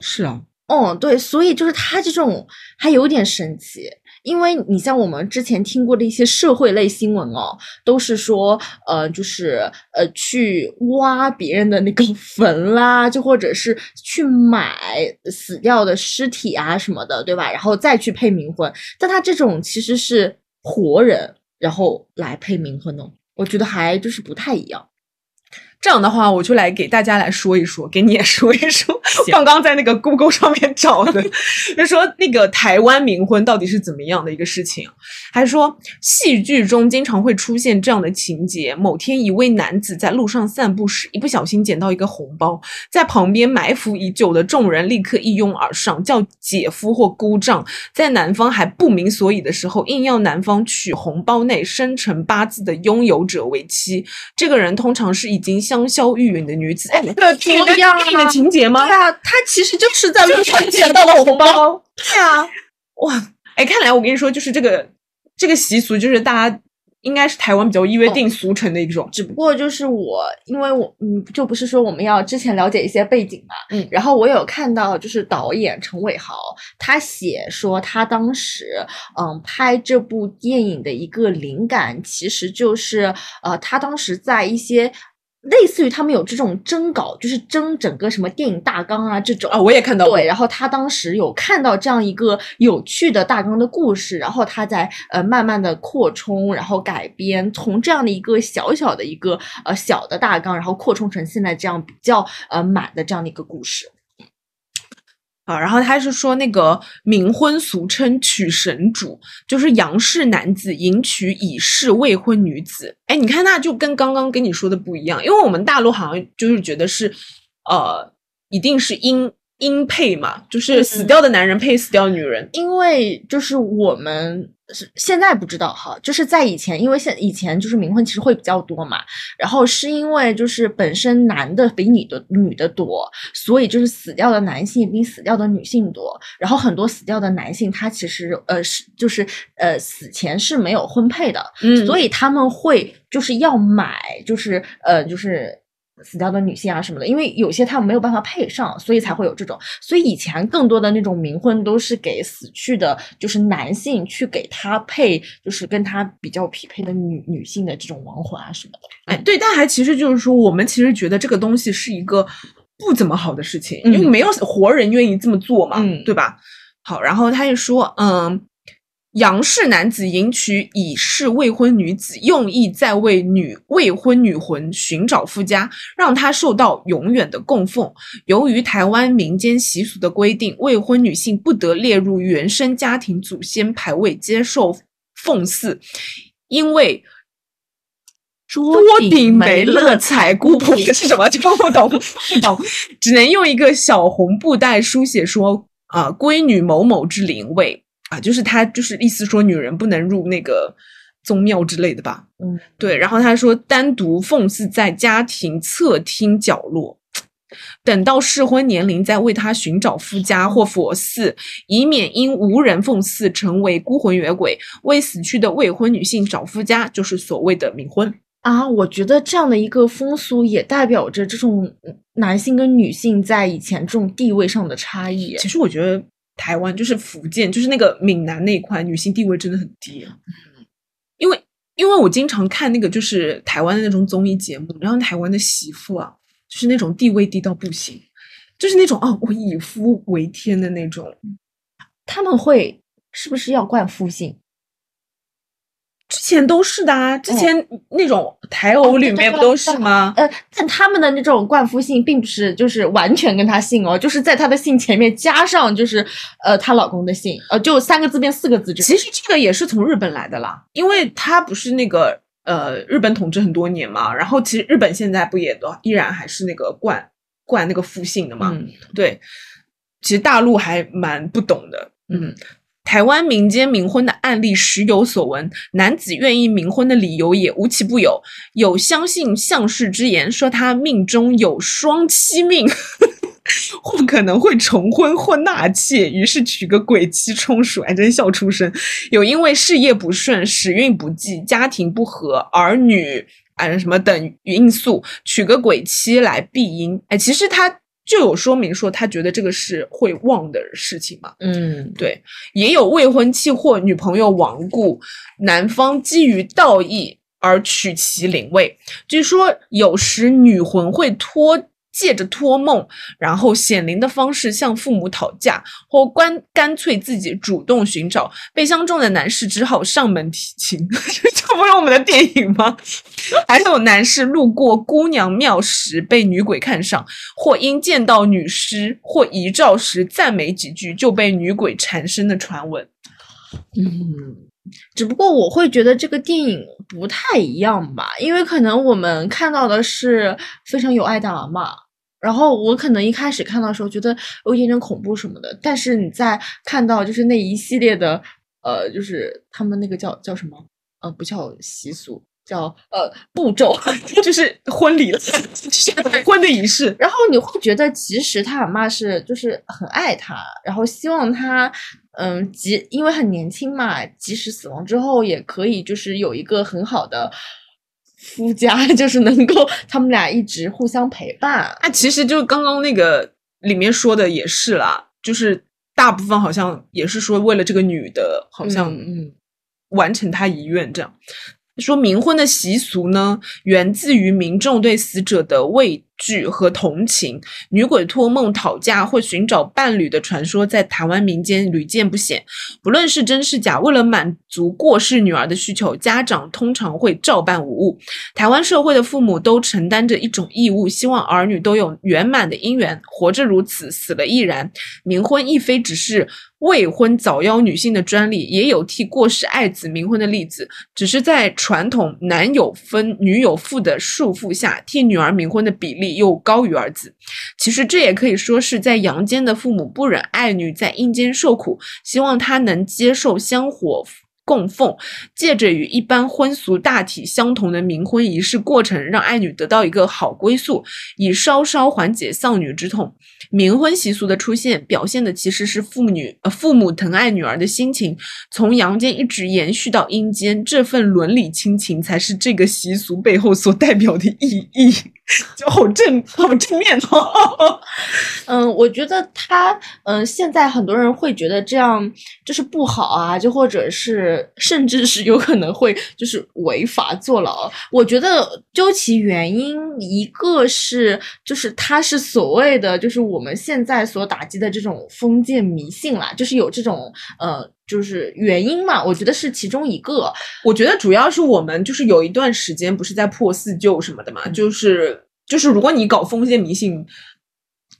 是啊，哦，对，所以就是他这种还有点神奇，因为你像我们之前听过的一些社会类新闻哦，都是说呃，就是呃去挖别人的那个坟啦，就或者是去买死掉的尸体啊什么的，对吧？然后再去配冥婚，但他这种其实是活人，然后来配冥婚的，我觉得还就是不太一样。这样的话，我就来给大家来说一说，给你也说一说，[LAUGHS] 刚刚在那个 Google 上面找的，就说那个台湾冥婚到底是怎么样的一个事情。还说戏剧中经常会出现这样的情节：某天，一位男子在路上散步时，一不小心捡到一个红包，在旁边埋伏已久的众人立刻一拥而上，叫姐夫或姑丈，在男方还不明所以的时候，硬要男方娶红包内生辰八字的拥有者为妻。这个人通常是已经香消玉殒的女子。哎，这个挺对呀你的情节吗？对啊，他其实就是在路上捡到了红包。对啊，哇，哎，看来我跟你说，就是这个这个习俗，就是大家应该是台湾比较约定俗成的一种。只不过就是我，因为我嗯，就不是说我们要之前了解一些背景嘛，嗯然后我有看到就是导演陈伟豪他写说他当时嗯拍这部电影的一个灵感，其实就是呃他当时在一些。类似于他们有这种征稿，就是征整个什么电影大纲啊这种啊，我也看到过。对，然后他当时有看到这样一个有趣的大纲的故事，然后他在呃慢慢的扩充，然后改编，从这样的一个小小的一个呃小的大纲，然后扩充成现在这样比较呃满的这样的一个故事。啊，然后他是说那个冥婚俗称娶神主，就是阳氏男子迎娶已逝未婚女子。哎，你看那就跟刚刚跟你说的不一样，因为我们大陆好像就是觉得是，呃，一定是阴阴配嘛，就是死掉的男人配死掉的女人。因为就是我们是现在不知道哈，就是在以前，因为现以前就是冥婚其实会比较多嘛，然后是因为就是本身男的比女的女的多，所以就是死掉的男性比死掉的女性多，然后很多死掉的男性他其实呃是就是呃死前是没有婚配的，嗯所以他们会就是要买就是呃就是。死掉的女性啊什么的，因为有些他们没有办法配上，所以才会有这种。所以以前更多的那种冥婚都是给死去的，就是男性去给他配，就是跟他比较匹配的女女性的这种亡魂啊什么的。哎，对，但还其实就是说，我们其实觉得这个东西是一个不怎么好的事情，嗯因为没有活人愿意这么做嘛，嗯对吧？好，然后他就说，嗯，杨氏男子迎娶已逝未婚女子，用意在为女未婚女魂寻找夫家，让她受到永远的供奉。由于台湾民间习俗的规定，未婚女性不得列入原生家庭祖先牌位接受奉祀，因为桌桌顶没了彩姑婆 [LAUGHS] 是什么？就不懂不懂，只能用一个小红布袋书写说啊，闺女某某之灵位啊，就是他就是意思说女人不能入那个宗庙之类的吧？嗯，对。然后他说单独奉祀在家庭侧厅角落。等到适婚年龄，再为他寻找夫家或佛寺，以免因无人奉祀成为孤魂野鬼。为死去的未婚女性找夫家，就是所谓的冥婚。啊，我觉得这样的一个风俗也代表着这种嗯男性跟女性在以前这种地位上的差异。其实我觉得台湾就是福建，就是那个闽南那一块女性地位真的很低啊。因为我经常看那个就是台湾的那种综艺节目，然后台湾的媳妇啊，就是那种地位低到不行，就是那种哦，我以夫为天的那种。他们会是不是要冠夫姓？之前都是的啊，之前那种台偶里面不都是吗？呃，但他们的那种冠夫姓并不是就是完全跟他姓哦，就是在他的姓前面加上就是呃她老公的姓，呃，就三个字变四个字。其实这个也是从日本来的啦，因为他不是那个呃日本统治很多年嘛，然后其实日本现在不也都依然还是那个冠冠那个夫姓的嘛？嗯对，其实大陆还蛮不懂的，嗯。台湾民间冥婚的案例时有所闻，男子愿意冥婚的理由也无奇不有。有相信相士之言，说他命中有双妻命，或可能会重婚或纳妾，于是娶个鬼妻充数，哎，真笑出声。有因为事业不顺、时运不济、家庭不和、儿女啊什么等因素，娶个鬼妻来避阴。哎，其实他。就有说明说他觉得这个是会忘的事情嘛，嗯，对，也有未婚妻或女朋友亡故，男方基于道义而娶其灵位。据说有时女魂会托借着托梦，然后显灵的方式向父母讨价，或干干脆自己主动寻找。被相中的男士只好上门提亲，[LAUGHS] 这不是我们的电影吗？[LAUGHS] 还有男士路过姑娘庙时被女鬼看上，或因见到女尸或遗照时赞美几句就被女鬼缠身的传闻。嗯，只不过我会觉得这个电影不太一样吧，因为可能我们看到的是非常有爱的阿嬷，然后我可能一开始看到的时候觉得有一点点恐怖什么的，但是你在看到就是那一系列的呃，就是他们那个叫叫什么呃，不叫习俗，叫呃步骤，[LAUGHS] 就是婚礼了，[LAUGHS] 就是婚的仪式。然后你会觉得，其实他阿妈是就是很爱他，然后希望他，嗯，即因为很年轻嘛，即使死亡之后也可以就是有一个很好的夫家，[LAUGHS] 就是能够他们俩一直互相陪伴。那其实就刚刚那个里面说的也是啦，就是大部分好像也是说为了这个女的，好像嗯完成她遗愿这样。说冥婚的习俗呢，源自于民众对死者的畏惧和同情。女鬼托梦讨嫁或寻找伴侣的传说，在台湾民间屡见不鲜。不论是真是假，为了满足过世女儿的需求，家长通常会照办无误。台湾社会的父母都承担着一种义务，希望儿女都有圆满的姻缘，活着如此，死了亦然。冥婚亦非只是未婚早夭女性的专利，也有替过世爱子冥婚的例子，只是在传统男友分、女友妇的束缚下，替女儿冥婚的比例又高于儿子。其实这也可以说是在阳间的父母不忍爱女在阴间受苦，希望她能接受香火。供奉，借着与一般婚俗大体相同的冥婚仪式过程，让爱女得到一个好归宿，以稍稍缓解丧女之痛。冥婚习俗的出现，表现的其实是父女呃父母疼爱女儿的心情，从阳间一直延续到阴间，这份伦理亲情才是这个习俗背后所代表的意义。[LAUGHS] 就好正好正面哦。[LAUGHS] 嗯，我觉得他，嗯，现在很多人会觉得这样就是不好啊，就或者是甚至是有可能会就是违法坐牢。我觉得究其原因，一个是就是他是所谓的就是我们现在所打击的这种封建迷信啦，就是有这种呃。就是原因嘛，我觉得是其中一个。我觉得主要是我们就是有一段时间不是在破四旧什么的嘛，就是就是如果你搞封建迷信。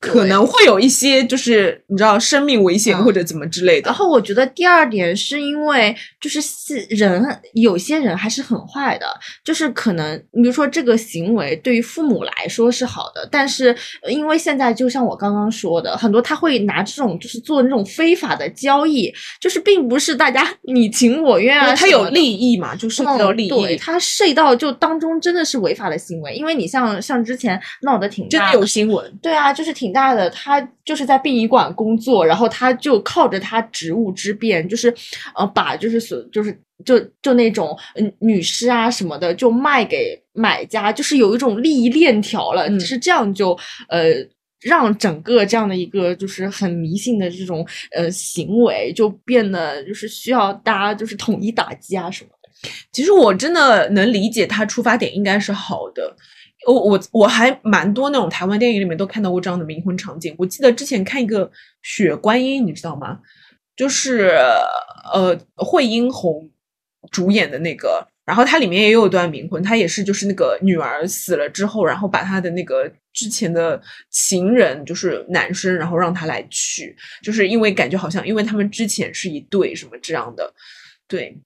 可能会有一些，就是你知道生命危险嗯或者怎么之类的。然后我觉得第二点是因为就是是人有些人还是很坏的，就是可能你比如说这个行为对于父母来说是好的，但是呃因为现在就像我刚刚说的，很多他会拿这种就是做那种非法的交易，就是并不是大家你情我愿啊，他有利益嘛，就涉及到利嗯对，益，他涉及到就当中真的是违法的行为，因为你像像之前闹得挺真的有新闻。对啊，就是挺大的。他就是在殡仪馆工作，然后他就靠着他职务之便，就是呃，把就是所就是就就那种嗯女尸啊什么的，就卖给买家，就是有一种利益链条了。嗯是这样就呃。让整个这样的一个就是很迷信的这种呃行为，就变得就是需要大家就是统一打击啊什么的。其实我真的能理解他出发点应该是好的。我我我还蛮多那种台湾电影里面都看到过这样的冥婚场景。我记得之前看一个《雪观音》，你知道吗？就是呃惠英红主演的那个，然后它里面也有一段冥婚，它也是就是那个女儿死了之后，然后把她的那个之前的情人就是男生，然后让他来娶，就是因为感觉好像因为他们之前是一对什么这样的，对，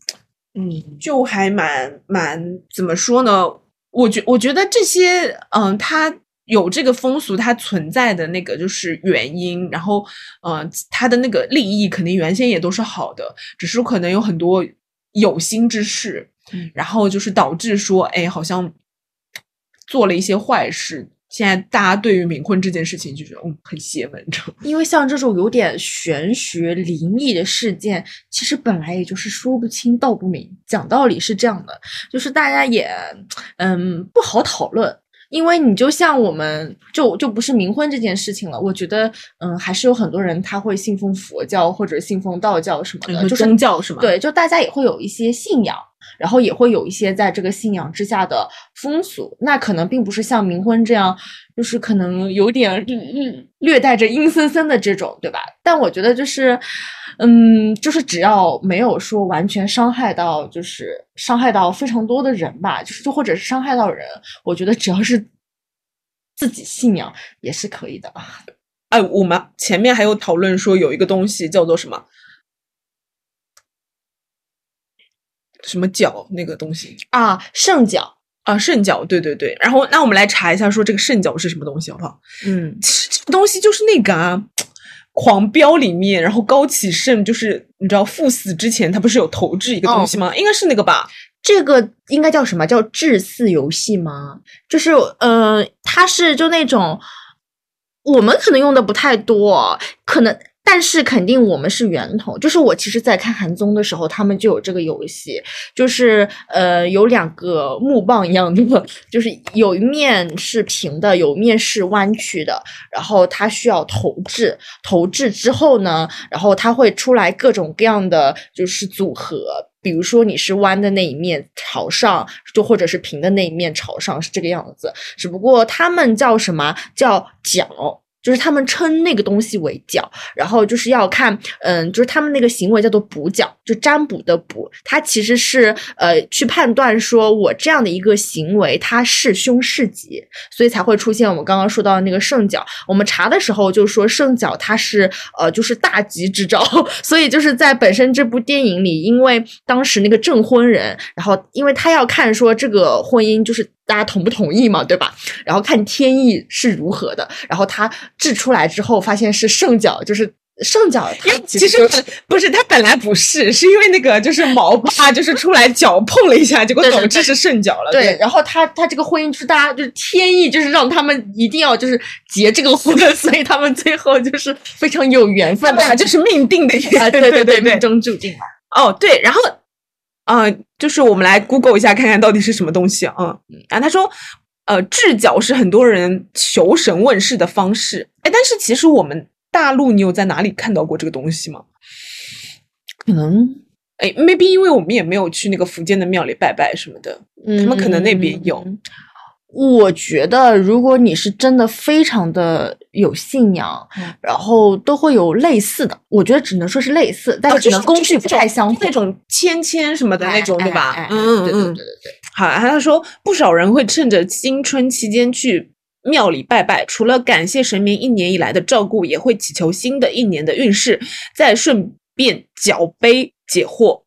嗯，就还蛮蛮怎么说呢？我觉我觉得这些，嗯，它有这个风俗，它存在的那个就是原因，然后，嗯，它的那个利益肯定原先也都是好的，只是可能有很多有心之士，然后就是导致说，哎，好像做了一些坏事。现在大家对于冥婚这件事情就觉得，嗯，很邪门，知道吗？[LAUGHS] 因为像这种有点玄学灵异的事件，其实本来也就是说不清道不明。讲道理是这样的，就是大家也嗯不好讨论，因为你就像我们就就不是冥婚这件事情了。我觉得嗯还是有很多人他会信奉佛教或者信奉道教什么的，就是宗教是吗？对，就大家也会有一些信仰。然后也会有一些在这个信仰之下的风俗，那可能并不是像冥婚这样，就是可能有点略略带着阴森森的这种，对吧？但我觉得就是，嗯，就是只要没有说完全伤害到，就是伤害到非常多的人吧，就是就或者是伤害到人，我觉得只要是自己信仰也是可以的。哎，我们前面还有讨论说有一个东西叫做什么？什么角那个东西啊？圣角啊，圣角，对对对。然后，那我们来查一下，说这个圣角是什么东西，好不好？嗯，其实这个东西就是那个啊，《狂飙》里面，然后高启盛就是你知道赴死之前他不是有投掷一个东西吗？应该是那个吧？这个应该叫什么叫致死游戏吗？就是呃，它是就那种我们可能用的不太多，可能。但是肯定我们是源头，就是我其实，在看韩综的时候，他们就有这个游戏，就是呃，有两个木棒一样的，[LAUGHS] 就是有一面是平的，有一面是弯曲的，然后它需要投掷，投掷之后呢，然后它会出来各种各样的就是组合，比如说你是弯的那一面朝上，就或者是平的那一面朝上，是这个样子。只不过他们叫什么叫角。就是他们称那个东西为角，然后就是要看，嗯，就是他们那个行为叫做卜角，就占卜的卜，它其实是呃去判断说我这样的一个行为它是凶是吉，所以才会出现我们刚刚说到的那个圣角。我们查的时候就说圣角它是呃就是大吉之兆，[LAUGHS] 所以就是在本身这部电影里，因为当时那个证婚人，然后因为他要看说这个婚姻就是。大家同不同意嘛？对吧？然后看天意是如何的。然后他掷出来之后，发现是圣角，就是圣角。其实不是，他本来不是，是因为那个就是毛爸就是出来脚碰了一下，结果导致是圣角了。对，然后他他这个婚姻就是大家就是天意，就是让他们一定要就是结这个婚，所以他们最后就是非常有缘分的，就是命定的。对对对，命中注定嘛。哦，对，然后。嗯，就是我们来 Google 一下，看看到底是什么东西啊？嗯，啊，他说，呃，掷脚是很多人求神问世的方式。哎，但是其实我们大陆，你有在哪里看到过这个东西吗？可能，哎，maybe 因为我们也没有去那个福建的庙里拜拜什么的，他们可能那边有。我觉得，如果你是真的非常的有信仰，然后都会有类似的。我觉得只能说是类似，但是可能工具不太相同。那种签签什么的那种，对吧？嗯嗯嗯，对对对对。好，他说不少人会趁着新春期间去庙里拜拜，除了感谢神明一年以来的照顾，也会祈求新的一年的运势，再顺便脚杯解惑。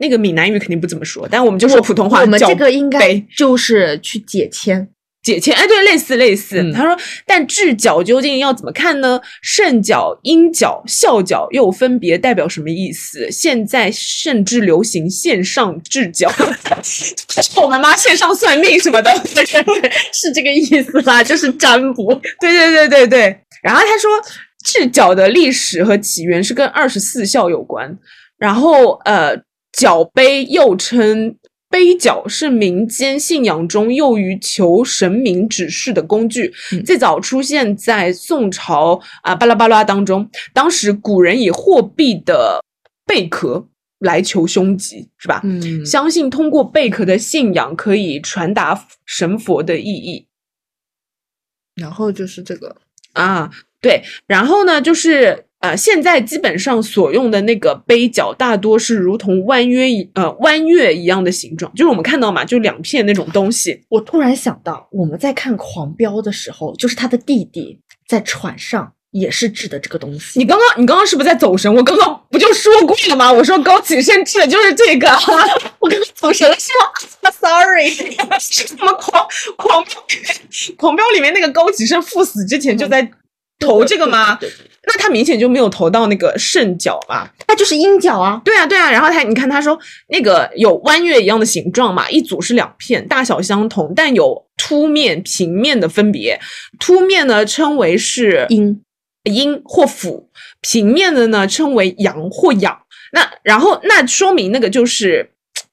那个闽南语肯定不怎么说，但我们就说普通话。我们这个应该就是去解签，解签。哎，对，类似类似。他说，但智角究竟要怎么看呢？圣角、阴角、笑角又分别代表什么意思？现在甚至流行线上智角，[LAUGHS] 我们妈线上算命什么的，是这个意思吧？就是占卜。对对对对对。然后他说，智角的历史和起源是跟二十四孝有关。然后呃。角杯又称杯角，是民间信仰中用于求神明指示的工具。最早出现在宋朝啊巴拉巴拉当中，当时古人以货币的贝壳来求凶吉，是吧？嗯相信通过贝壳的信仰可以传达神佛的意义然后就是这个，啊。对，然后呢，就是呃，现在基本上所用的那个杯角大多是如同弯月一呃弯月一样的形状，就是我们看到嘛，就两片那种东西。我突然想到，我们在看《狂飙》的时候，就是他的弟弟在船上也是制的这个东西。你刚刚你刚刚是不是在走神？我刚刚不就说过了吗？我说高启盛制的就是这个。[LAUGHS] 我刚刚走神了是吗？Sorry，[LAUGHS] 是什么狂狂飙？狂飙里面那个高启盛赴死之前就在投这个吗？对对对对那他明显就没有投到那个肾角嘛。那就是阴角啊。对啊，对啊。然后他你看他说那个有弯月一样的形状嘛，一组是两片，大小相同，但有凸面、平面的分别。凸面呢称为是阴阴或腑，平面的呢称为阳或养。那然后那说明那个就是。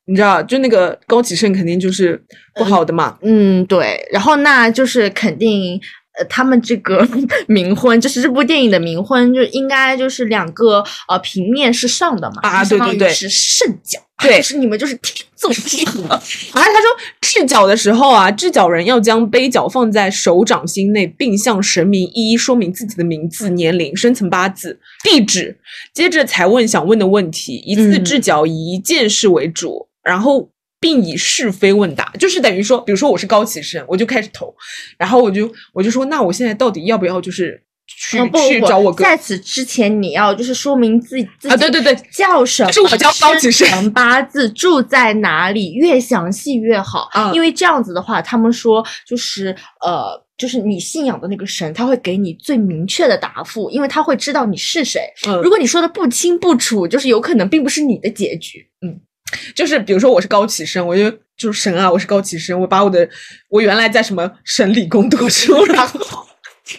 你知道，就那个高启盛肯定就是不好的嘛，嗯，对。然后那就是肯定，呃，他们这个 [LAUGHS] 冥婚，就是这部电影的冥婚，就应该就是两个呃平面是上的嘛，啊对对对是圣角，对就是你们就是天作之合。而他说制角的时候啊，制角人要将杯角放在手掌心内，并向神明一一说明自己的名字、年龄、生辰八字、地址，接着才问想问的问题。一次嗯制角以一件事为主，然后并以是非问答，就是等于说，比如说我是高启盛，我就开始投，然后我就我就说，那我现在到底要不要就是去、去找我哥？在此之前，你要就是说明自己自己啊对对对叫什么，是我叫高启盛生八字住在哪里，越详细越好。啊因为这样子的话，他们说就是呃。就是你信仰的那个神，他会给你最明确的答复，因为他会知道你是谁。嗯如果你说的不清不楚，就是有可能并不是你的结局。嗯，就是比如说我是高启盛，我就就是神啊，我是高启盛，我把我的我原来在什么省理工读书，然后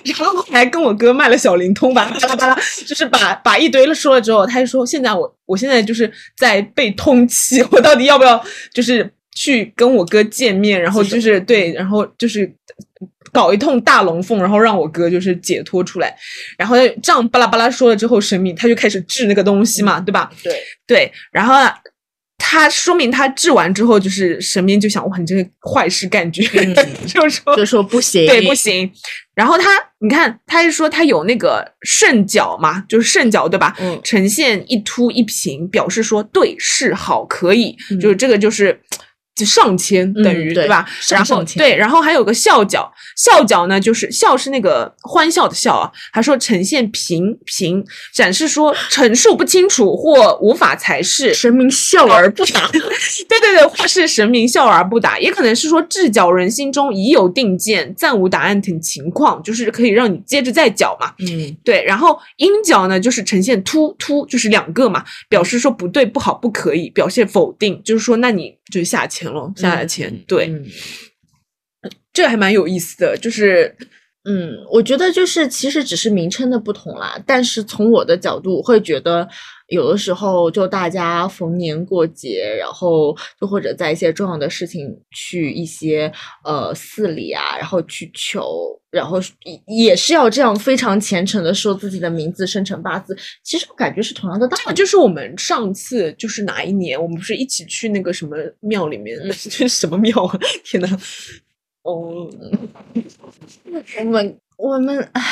然后还跟我哥卖了小灵通，吧巴拉巴拉，就是把把一堆了说了之后，他就说现在我我现在就是在被通缉，我到底要不要就是去跟我哥见面，然后就是对，然后就是。搞一通大龙凤，然后让我哥就是解脱出来，然后这样巴拉巴拉说了之后，神明他就开始治那个东西嘛，对吧？对，对，然后啊他说明他治完之后，就是神明就想，哇，你这个坏事干绝，嗯 [LAUGHS] 就是说就说不行，对不行。然后他，你看，他是说他有那个肾角嘛，就是肾角对吧？嗯呈现一凸一平，表示说对是好可以，嗯就是这个就是。就上千等于、嗯对吧？然后对，然后还有个笑角，笑角呢就是笑是那个欢笑的笑啊。还说呈现平平，展示说陈述不清楚或无法裁示，神明笑而不答。[LAUGHS] 对对对，或是神明笑而不答，也可能是说制角人心中已有定见，暂无答案等情况，就是可以让你接着再搅嘛。嗯，对，然后阴角呢，就是呈现突突，就是两个嘛，表示说不对、不好、不可以，表现否定，就是说那你就下下来钱。对，嗯这还蛮有意思的，就是嗯，我觉得就是其实只是名称的不同啦，但是从我的角度，我会觉得有的时候就大家逢年过节，然后就或者在一些重要的事情去一些呃寺里啊，然后去求，然后也也是要这样非常虔诚的说自己的名字、生辰八字，其实我感觉是同样的道理。就是我们上次就是哪一年，我们不是一起去那个什么庙里面，这 [LAUGHS] 是什么庙啊？[LAUGHS] 天呐，[LAUGHS] 哦，我们我们唉，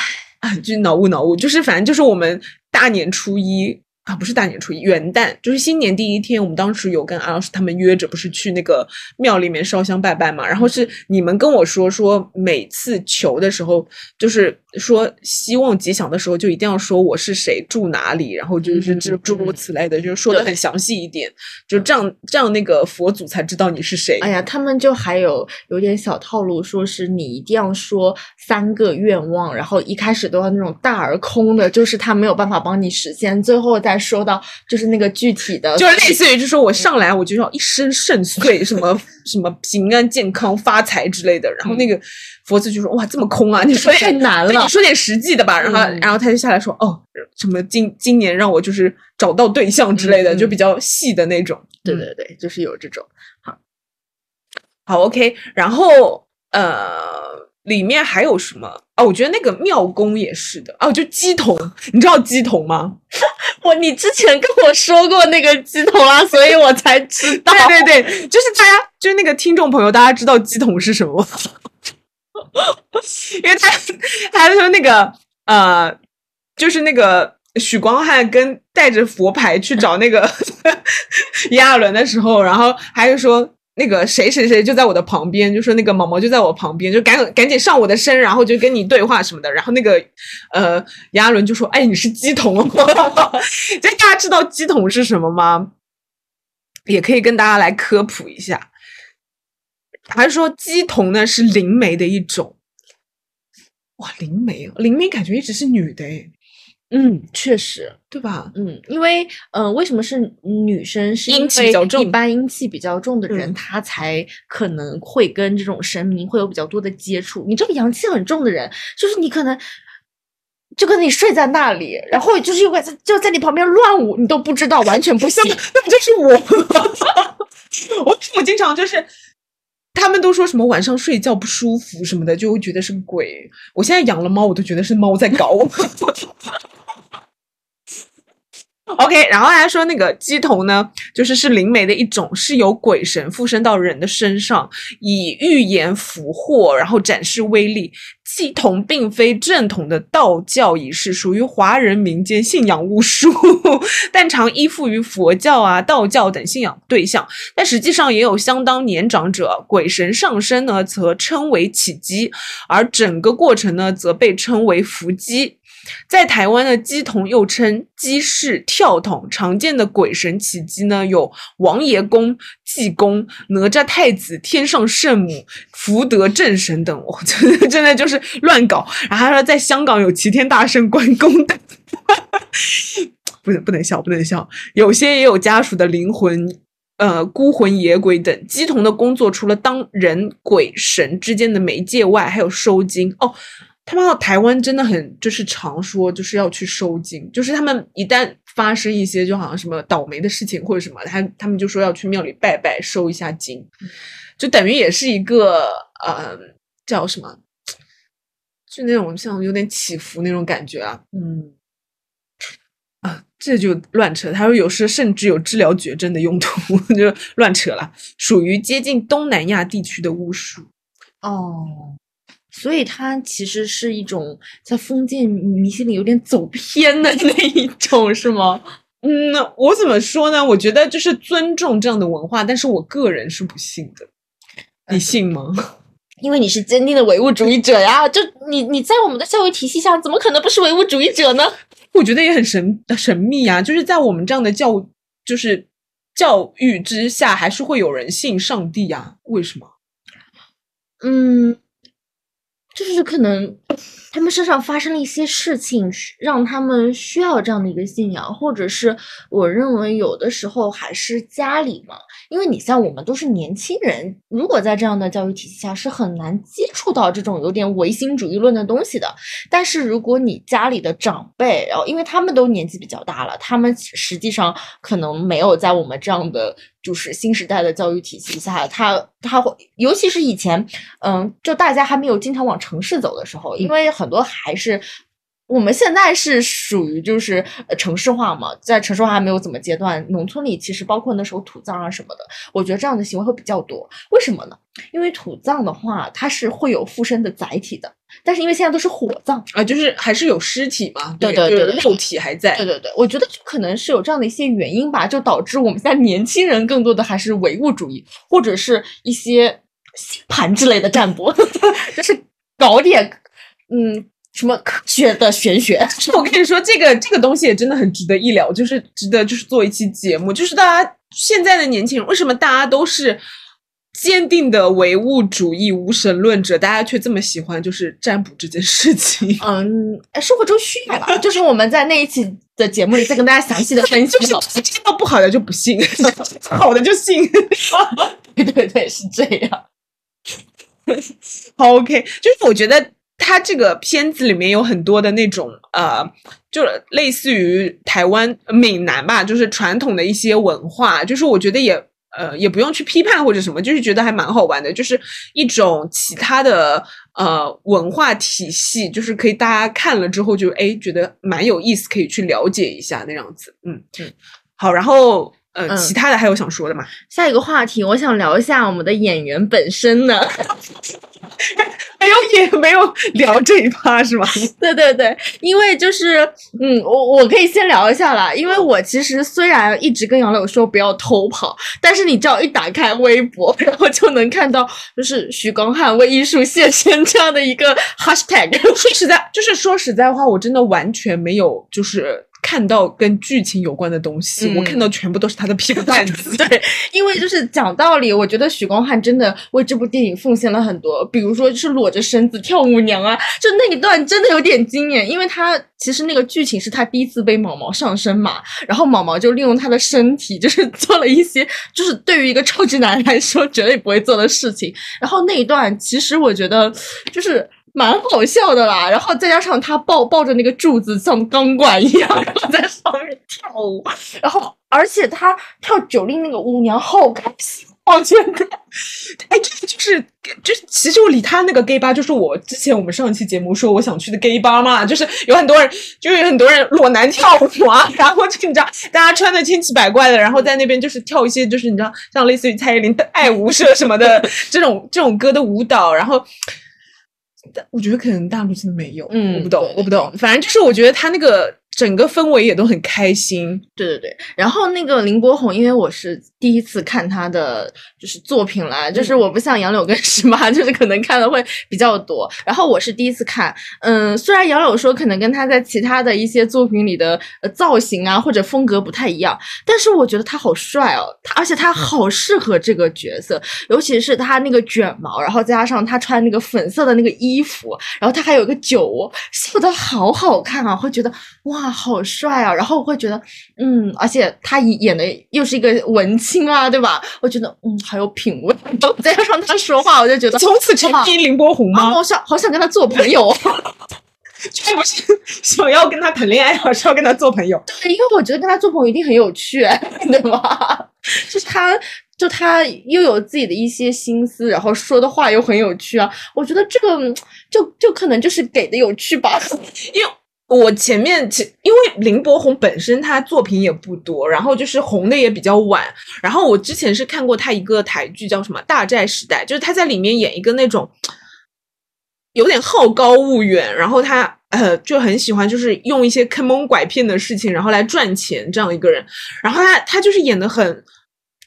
啊，就脑雾脑雾，就是反正就是我们大年初一啊，不是大年初一，元旦就是新年第一天，我们当时有跟阿老师他们约着，不是去那个庙里面烧香拜拜嘛。然后是你们跟我说说，每次求的时候，就是说希望吉祥的时候，就一定要说我是谁，住哪里，然后就是嗯诸诸如此类的，就是说的很详细一点，就这样这样那个佛祖才知道你是谁。哎呀，他们就还有有点小套路，说是你一定要说三个愿望，然后一开始都要那种大而空的，就是他没有办法帮你实现，最后再说到就是那个具体的，就是类似于，就说我上来我就要一生顺遂，什么什么平安健康发财之类的。然后那个佛祖就说：“哇，这么空啊！你说点太难了你说点实际的吧。”然后，嗯然后他就下来说：“哦，什么今今年让我就是找到对象之类的，就比较细的那种。”嗯对对对，就是有这种。好好，OK。然后呃，里面还有什么？啊，我觉得那个庙公也是的哦，就鸡童，你知道鸡童吗？[LAUGHS] 我你之前跟我说过那个鸡童啦，所以我才知道。对对对，就是大家，就是那个听众朋友，大家知道鸡童是什么吗？[LAUGHS] 因为他他说那个呃，就是那个许光汉跟带着佛牌去找那个炎 [LAUGHS] 亚纶的时候，然后还是说。那个谁谁谁就在我的旁边，就说那个毛毛就在我旁边，就赶赶紧上我的身，然后就跟你对话什么的。然后那个呃，杨亚伦就说：“哎，你是鸡童。[LAUGHS] ”就大家知道鸡童是什么吗？也可以跟大家来科普一下。还是说鸡童呢是灵媒的一种？哇，灵媒，灵媒感觉一直是女的诶，嗯，确实，对吧？嗯，因为嗯、呃为什么是女生？是因阴气比较重为一般阴气比较重的人，嗯她才可能会跟这种神明会有比较多的接触。你这个阳气很重的人，就是你可能。就跟你睡在那里，然后就是又在就在你旁边乱舞，你都不知道，完全不行。那不就是我吗？[LAUGHS] 我我经常就是，他们都说什么晚上睡觉不舒服什么的，就会觉得是鬼。我现在养了猫，我都觉得是猫在搞我。[LAUGHS] [LAUGHS] OK，然后还说那个鸡头呢，就是是灵媒的一种，是由鬼神附身到人的身上，以预言福祸，然后展示威力。鸡童并非正统的道教仪式，属于华人民间信仰巫术，[LAUGHS] 但常依附于佛教啊、道教等信仰对象。但实际上也有相当年长者，鬼神上身呢，则称为起鸡，而整个过程呢，则被称为伏击。在台湾的鸡童又称鸡式跳桶，常见的鬼神起鸡呢有王爷公、济公、哪吒太子、天上圣母、福德正神等，我真的真的就是乱搞。然后他说在香港有齐天大圣、关公等，[LAUGHS] 不能不能笑，不能笑。有些也有家属的灵魂。呃，孤魂野鬼等鸡童的工作，除了当人鬼神之间的媒介外，还有收金哦。他们到台湾真的很就是常说就是要去收金，就是他们一旦发生一些就好像什么倒霉的事情或者什么，他他们就说要去庙里拜拜收一下金，就等于也是一个呃叫什么，就那种像有点起伏那种感觉啊，嗯。啊，这就乱扯。他说有时甚至有治疗绝症的用途，就乱扯了，属于接近东南亚地区的巫术。哦，所以它其实是一种在封建迷信里有点走偏的那一种，是吗？嗯，我怎么说呢？我觉得就是尊重这样的文化，但是我个人是不信的。你信吗？[LAUGHS] 因为你是坚定的唯物主义者呀，就你你在我们的教育体系下，怎么可能不是唯物主义者呢？我觉得也很神神秘啊，就是在我们这样的教就是教育之下，还是会有人信上帝啊？为什么？嗯，就是可能他们身上发生了一些事情，让他们需要这样的一个信仰，或者是我认为有的时候还是家里嘛，因为你像我们都是年轻人，如果在这样的教育体系下是很难接触到这种有点唯心主义论的东西的。但是如果你家里的长辈，然后因为他们都年纪比较大了，他们实际上可能没有在我们这样的就是新时代的教育体系下，他他会，尤其是以前，嗯，就大家还没有经常往城市走的时候，因为很多还是。我们现在是属于就是呃城市化嘛，在城市化还没有怎么阶段，农村里其实包括那时候土葬啊什么的，我觉得这样的行为会比较多。为什么呢？因为土葬的话，它是会有附身的载体的，但是因为现在都是火葬，啊，就是还是有尸体嘛，对对对就是肉体还在。对对对，我觉得就可能是有这样的一些原因吧，就导致我们现在年轻人更多的还是唯物主义，或者是一些星盘之类的占卜，[LAUGHS] 就是搞点嗯什么科学的玄学。[LAUGHS] [LAUGHS] 我跟你说，这个这个东西也真的很值得一聊，就是值得就是做一期节目，就是大家现在的年轻人为什么大家都是坚定的唯物主义无神论者，大家却这么喜欢就是占卜这件事情？[LAUGHS] 嗯，哎生活中需要吧，就是我们在那一期的节目里再跟大家详细的分析就是听到不好的就不信，好的就信。对对对，是这样。好 OK，就是我觉得他这个片子里面有很多的那种呃，就类似于台湾闽南吧，就是传统的一些文化，就是我觉得也呃也不用去批判或者什么，就是觉得还蛮好玩的，就是一种其他的呃文化体系，就是可以大家看了之后就哎觉得蛮有意思，可以去了解一下那样子。嗯嗯，好，然后呃、嗯其他的还有想说的吗？下一个话题，我想聊一下我们的演员本身呢。[LAUGHS] 没有也没有聊这一趴是吗？[LAUGHS] 对对对，因为就是，嗯，我我可以先聊一下啦。因为我其实虽然一直跟杨柳说不要偷跑，但是你只要一打开微博，然后就能看到就是许光汉为艺术献身这样的一个 hashtag。说实在，就是说实在话，我真的完全没有就是看到跟剧情有关的东西，嗯我看到全部都是他的屁股蛋子。[LAUGHS] 对，因为就是讲道理，我觉得许光汉真的为这部电影奉献了很多，比如说就是裸着身子跳舞娘啊，就那一段真的有点惊艳，因为他其实那个剧情是他第一次被毛毛上身嘛，然后毛毛就利用他的身体，就是做了一些就是对于一个超级男来说绝对不会做的事情，然后那一段其实我觉得就是。蛮好笑的啦，然后再加上他抱抱着那个柱子像钢管一样，[LAUGHS] 然后在上面跳舞，然后而且他跳九令那个舞娘好开心，我觉得，哎，这个就是就是，其实我离他那个 gay 吧，就是我之前我们上一期节目说我想去的 gay 吧嘛，就是有很多人，就是有很多人裸男跳舞啊，然后就你知道，大家穿的千奇百怪的，然后在那边就是跳一些就是你知道，像类似于蔡依林的爱无赦什么的这种这种歌的舞蹈，然后。但我觉得可能大陆真的没有，嗯我不懂，我不懂。反正就是我觉得他那个整个氛围也都很开心，对对对。然后那个林柏宏，因为我是第一次看他的就是作品啦，就是我不像杨柳跟石妈，[LAUGHS] 就是可能看的会比较多。然后我是第一次看，嗯，虽然杨柳说可能跟他在其他的一些作品里的呃造型啊或者风格不太一样，但是我觉得他好帅哦，他而且他好适合这个角色，尤其是他那个卷毛，然后再加上他穿那个粉色的那个衣服，然后他还有一个酒窝，笑得好好看啊，会觉得哇好帅啊，然后我会觉得嗯，而且他演的又是一个文青啊，对吧？我觉得嗯好有品味，再加上他说话，我就觉得从此沉迷林柏宏啊，吗？好想好想跟他做朋友哦。[LAUGHS] 这不是想要跟他谈恋爱，而是要跟他做朋友。对，因为我觉得跟他做朋友一定很有趣，[LAUGHS] 对吧？就是他，就他又有自己的一些心思，然后说的话又很有趣啊。我觉得这个嗯就就可能就是给的有趣吧。[LAUGHS] 因为我前面其因为林柏宏本身他作品也不多，然后就是红的也比较晚。然后我之前是看过他一个台剧叫什么《大债时代》，就是他在里面演一个那种有点好高骛远，然后他呃就很喜欢就是用一些坑蒙拐骗的事情，然后来赚钱这样一个人。然后他他就是演的很。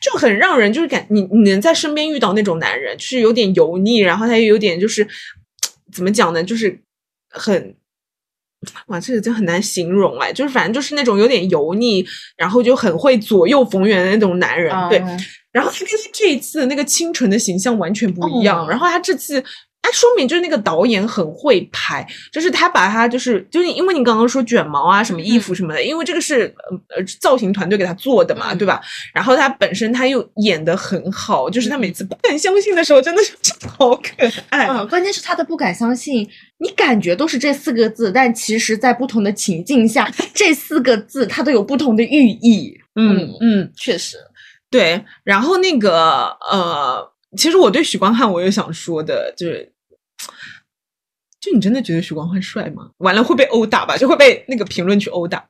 就很让人就是感你你能在身边遇到那种男人，就是有点油腻，然后他又有点就是怎么讲呢，就是很哇，这个真很难形容哎，就是反正就是那种有点油腻，然后就很会左右逢源的那种男人，对。嗯然后他跟他这一次那个清纯的形象完全不一样，哦然后他这次。哎，说明就是那个导演很会拍，就是他把他就是就是因为你刚刚说卷毛啊什么衣服什么的，因为这个是呃呃造型团队给他做的嘛，嗯对吧？然后他本身他又演的很好，就是他每次不敢相信的时候，真的是 [LAUGHS] 好可爱。嗯，关键是他的不敢相信，你感觉都是这四个字，但其实在不同的情境下，[LAUGHS] 这四个字它都有不同的寓意。嗯嗯，确实，对，然后那个呃，其实我对许光汉我有想说的，就是，[TSK] 就你真的觉得许光汉帅吗？完了会被殴打吧？就会被那个评论区殴打。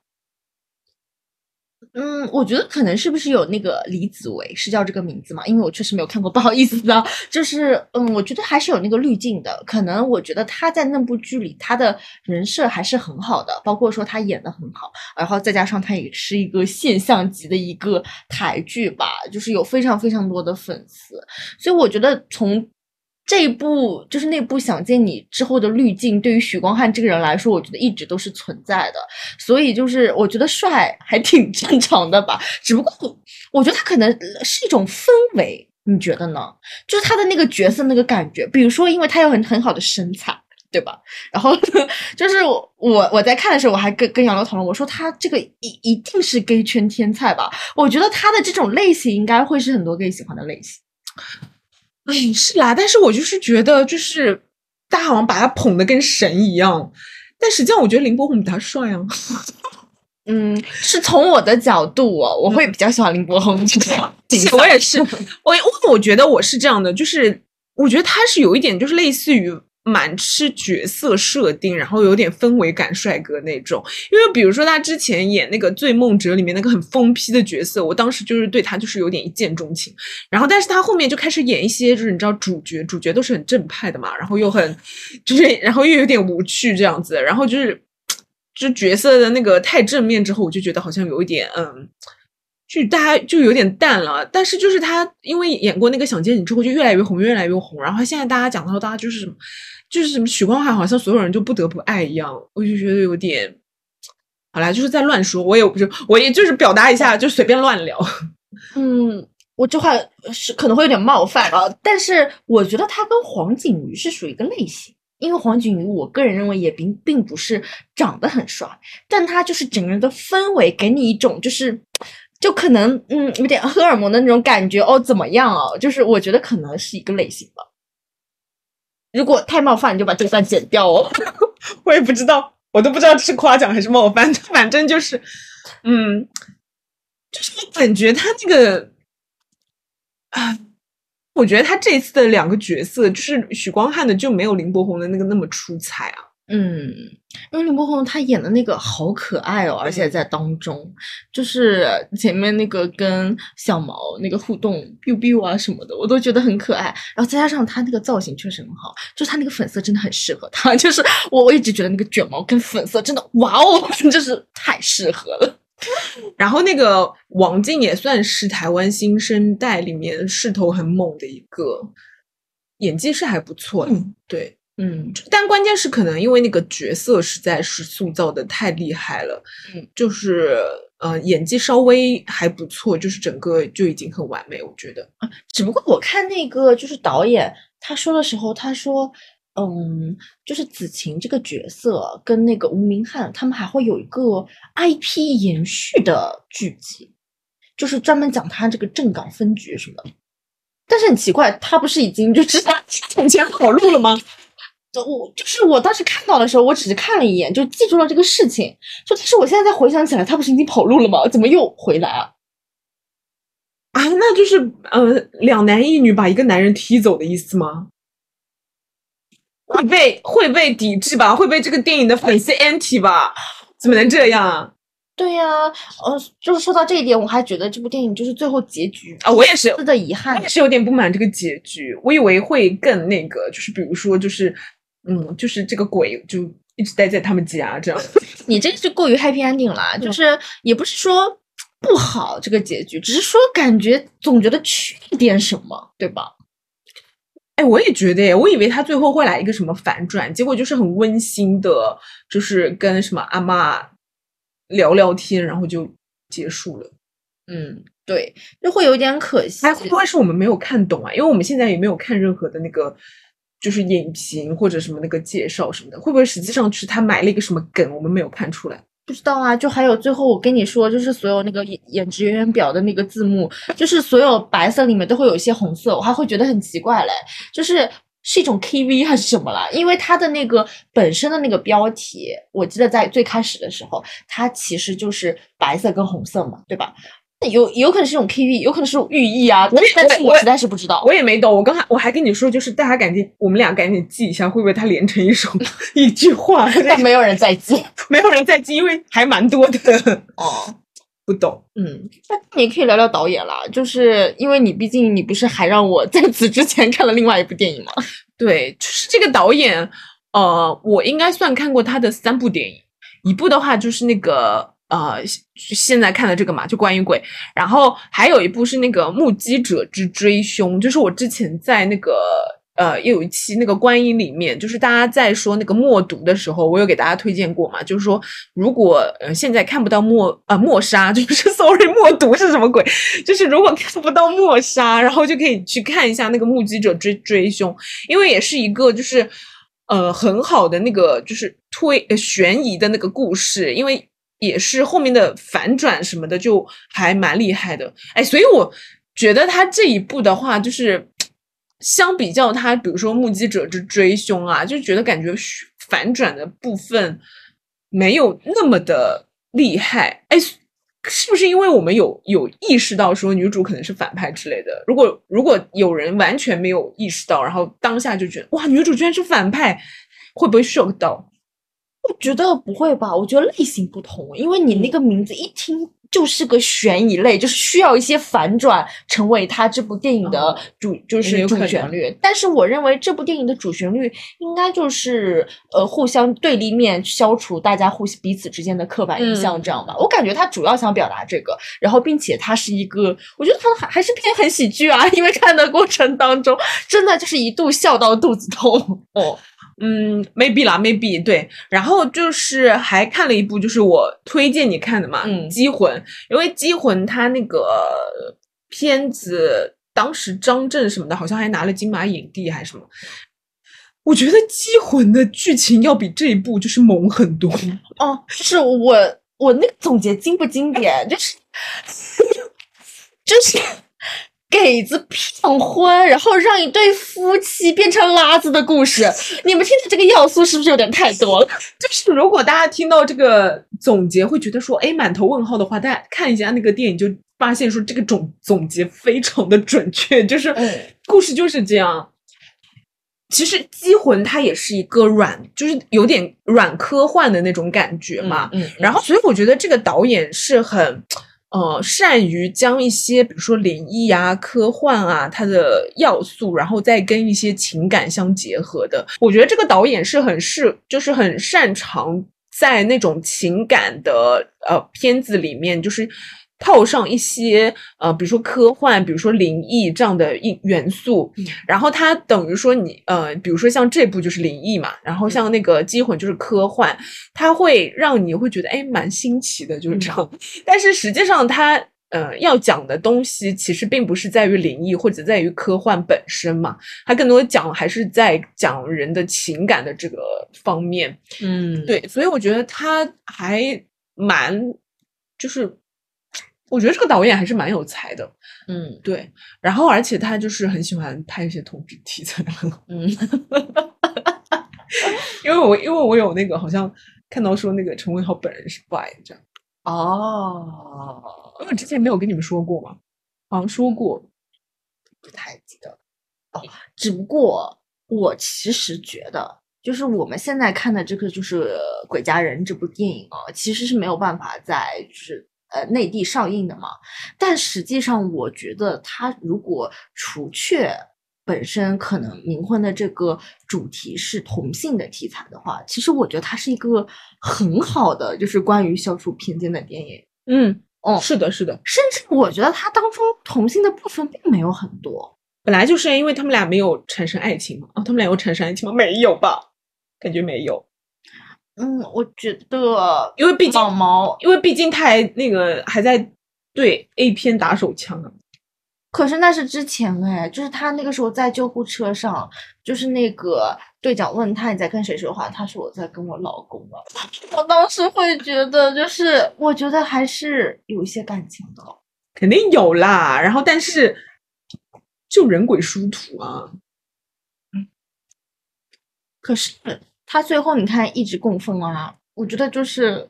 嗯，我觉得可能是不是有那个李子维是叫这个名字嘛？因为我确实没有看过，[LAUGHS] 不好意思啊。就是嗯，我觉得还是有那个滤镜的。可能我觉得他在那部剧里，他的人设还是很好的，包括说他演的很好，然后再加上他也是一个现象级的一个台剧吧，就是有非常非常多的粉丝，所以我觉得从。这一部就是那部《想见你》之后的滤镜，对于许光汉这个人来说，我觉得一直都是存在的。所以就是我觉得帅还挺正常的吧，只不过我觉得他可能是一种氛围，你觉得呢？就是他的那个角色那个感觉，比如说，因为他有很很好的身材。对吧？然后 [LAUGHS] 就是我我在看的时候，我还跟跟杨柳讨论，我说他这个一一定是 gay 圈天才吧？我觉得他的这种类型应该会是很多 gay 喜欢的类型。哎，是啦，但是我就是觉得，就是大家好像把他捧得跟神一样，但实际上我觉得林柏宏比他帅啊。[LAUGHS] 嗯，是从我的角度哦，我会比较喜欢林柏宏这种 [LAUGHS] 形象。是我也是，我我我觉得我是这样的，就是我觉得他是有一点，就是类似于蛮吃角色设定，然后有点氛围感帅哥那种。因为比如说他之前演那个《醉梦者》里面那个很疯批的角色，我当时就是对他就是有点一见钟情。然后，但是他后面就开始演一些就是你知道主角，主角都是很正派的嘛，然后又很就是然后又有点无趣这样子，然后就是就角色的那个太正面之后，我就觉得好像有一点嗯。就大家就有点淡了，但是就是他因为演过那个《想见你》之后就越来越红，越来越红。然后现在大家讲到大家就是什么，就是什么许光汉，好像所有人就不得不爱一样，我就觉得有点，好啦，就是在乱说，我也不就我也就是表达一下，就随便乱聊。[LAUGHS] 嗯，我这话是可能会有点冒犯啊，但是我觉得他跟黄景瑜是属于一个类型，因为黄景瑜我个人认为也并并不是长得很帅，但他就是整个人的氛围给你一种就是。就可能嗯有点荷尔蒙的那种感觉哦，怎么样哦？就是我觉得可能是一个类型吧。如果太冒犯，你就把这段剪掉哦。[LAUGHS] 我也不知道，我都不知道是夸奖还是冒犯，反正就是，嗯，就是我感觉他那个啊，我觉得他这次的两个角色，就是许光汉的就没有林柏宏的那个那么出彩啊。嗯，因为林柏宏他演的那个好可爱哦，而且在当中，就是前面那个跟小毛那个互动，biu biu 啊什么的，我都觉得很可爱。然后再加上他那个造型确实很好，就是他那个粉色真的很适合他。[LAUGHS] 就是我我一直觉得那个卷毛跟粉色真的，哇哦，[LAUGHS] 就是太适合了。[LAUGHS] 然后那个王静也算是台湾新生代里面势头很猛的一个，演技是还不错的，嗯对。嗯但关键是可能因为那个角色实在是塑造的太厉害了，嗯，就是呃演技稍微还不错，就是整个就已经很完美，我觉得啊。只不过我看那个就是导演他说的时候，他说，嗯，就是子晴这个角色跟那个吴明翰他们还会有一个 IP 延续的剧集，就是专门讲他这个正港分局什么的。但是很奇怪，他不是已经就是他从前跑路了吗？就我就是我当时看到的时候，我只是看了一眼就记住了这个事情。就但是我现在再回想起来，他不是已经跑路了吗？怎么又回来啊？啊，那就是呃两男一女把一个男人踢走的意思吗？会被会被抵制吧？会被这个电影的粉丝 anti 吧？怎么能这样啊？对呀、呃，就是说到这一点，我还觉得这部电影就是最后结局啊，我也是，的遗憾我也。是有点不满这个结局。我以为会更那个，就是比如说，就是嗯，就是这个鬼就一直待在他们家这样。[LAUGHS] 你这个是过于 happy ending 啦，就是也不是说不好这个结局，只是说感觉总觉得缺一点什么，对吧？哎，我也觉得耶，我以为他最后会来一个什么反转，结果就是很温馨的，就是跟什么阿妈聊聊天，然后就结束了。嗯，对，就会有点可惜。哎，会不会是我们没有看懂啊？因为我们现在也没有看任何的那个，就是影评或者什么那个介绍什么的，会不会实际上是他埋了一个什么梗，我们没有看出来？不知道啊，就还有最后我跟你说，就是所有那个演演职人员表的那个字幕，就是所有白色里面都会有一些红色，我还会觉得很奇怪嘞，就是是一种 KV 还是什么啦？因为它的那个本身的那个标题，我记得在最开始的时候，它其实就是白色跟红色嘛，对吧？有有可能是一种 KV，有可能是寓意啊，但是我实在是不知道。我也没懂，我刚才我还跟你说，就是大家赶紧，我们俩赶紧记一下，会不会它连成一首 [LAUGHS] 一句话？[LAUGHS] 但没有人在记没有人在记，因为还蛮多的。哦。[LAUGHS] 不懂，嗯，那你也可以聊聊导演啦，就是因为你毕竟你不是还让我在此之前看了另外一部电影吗？对，就是这个导演，呃，我应该算看过他的三部电影，一部的话就是那个呃，现在看的这个嘛，就关于鬼，然后还有一部是那个《目击者之追凶》，就是我之前在那个。呃，又有一期那个观音里面，就是大家在说那个默读的时候，我有给大家推荐过嘛，就是说如果呃现在看不到默呃默杀，[LAUGHS] 就是 sorry 默读是什么鬼？就是如果看不到默杀，然后就可以去看一下那个目击者追追凶，因为也是一个就是呃很好的那个就是推呃悬疑的那个故事，因为也是后面的反转什么的就还蛮厉害的，哎，所以我觉得他这一部的话就是。相比较他，比如说《目击者之追凶》啊，就觉得感觉反转的部分没有那么的厉害。哎，是不是因为我们有有意识到说女主可能是反派之类的？如果如果有人完全没有意识到，然后当下就觉得哇，女主居然是反派，会不会 shock 到？我觉得不会吧？我觉得类型不同，因为你那个名字一听就是个悬疑类，就是需要一些反转成为它这部电影的主，就是主旋律。但是我认为这部电影的主旋律应该就是呃互相对立面，消除大家互彼此之间的刻板印象，这样吧。我感觉他主要想表达这个，然后并且它是一个，我觉得它还还是偏很喜剧啊，因为看的过程当中真的就是一度笑到肚子痛哦。嗯，maybe 啦，maybe 对。然后就是还看了一部，就是我推荐你看的嘛，嗯机魂》，因为《机魂》它那个片子当时张震什么的，好像还拿了金马影帝还是什么。我觉得《机魂》的剧情要比这一部就是猛很多。哦，是我我那个总结经不经典，就是 [LAUGHS] 就是给子骗婚，然后让一对夫妻变成拉子的故事。[LAUGHS] 你们听的这个要素是不是有点太多了？就是如果大家听到这个总结，会觉得说，哎，满头问号的话，大家看一下那个电影，就发现说这个总总结非常的准确，就是嗯故事就是这样。其实《机魂》它也是一个软，就是有点软科幻的那种感觉嘛。嗯，然后，所以我觉得这个导演是很，呃，善于将一些比如说灵异啊、科幻啊它的要素，然后再跟一些情感相结合的。我觉得这个导演是很适，就是很擅长在那种情感的呃片子里面，就是。套上一些呃，比如说科幻，比如说灵异这样的一元素，然后它等于说你呃，比如说像这部就是灵异嘛，然后像那个《机魂》就是科幻，它会让你会觉得哎蛮新奇的，就是这样。[LAUGHS] 但是实际上它呃要讲的东西其实并不是在于灵异或者在于科幻本身嘛，它更多讲还是在讲人的情感的这个方面。嗯，对，所以我觉得它还蛮就是。我觉得这个导演还是蛮有才的，嗯。对。然后，而且他就是很喜欢拍一些同志题材，嗯，[LAUGHS] 因为我因为我有那个好像看到说那个陈伟豪本人是 bi 这样，哦，因为我之前没有跟你们说过嘛，好像说过，不太记得了。哦，只不过我其实觉得，就是我们现在看的这个就是《鬼家人》这部电影啊，其实是没有办法在就是呃内地上映的嘛。但实际上，我觉得它如果除却本身可能冥婚的这个主题是同性的题材的话，其实我觉得它是一个很好的就是关于消除偏见的电影。嗯，哦，是的，是的，甚至我觉得它当中同性的部分并没有很多。本来就是因为他们俩没有产生爱情嘛，哦，他们俩有产生爱情吗？没有吧？感觉没有，嗯，我觉得因为毕竟毛毛，因为毕竟他还那个还在对 A 片打手枪啊。可是那是之前哎，就是他那个时候在救护车上，就是那个队长问他你在跟谁说话，他说我在跟我老公啊。我当时会觉得，就是我觉得还是有一些感情的。肯定有啦，然后但是就人鬼殊途啊，可是他最后你看一直供奉啊，我觉得就是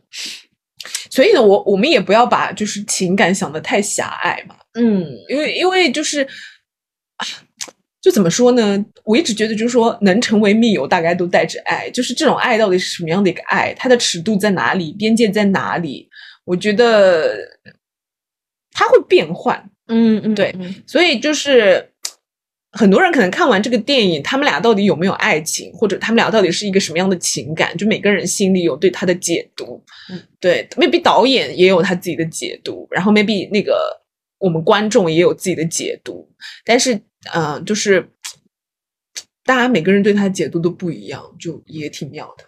所以呢，我我们也不要把就是情感想的太狭隘嘛，嗯因为因为就是，啊就怎么说呢？我一直觉得就是说，能成为密友，大概都带着爱，就是这种爱到底是什么样的一个爱，它的尺度在哪里，边界在哪里？我觉得它会变换，嗯嗯，对嗯所以就是很多人可能看完这个电影，他们俩到底有没有爱情，或者他们俩到底是一个什么样的情感，就每个人心里有对他的解读。嗯，对，maybe 导演也有他自己的解读，然后 maybe 那个我们观众也有自己的解读，但是嗯、呃就是大家每个人对他的解读都不一样，就也挺妙的。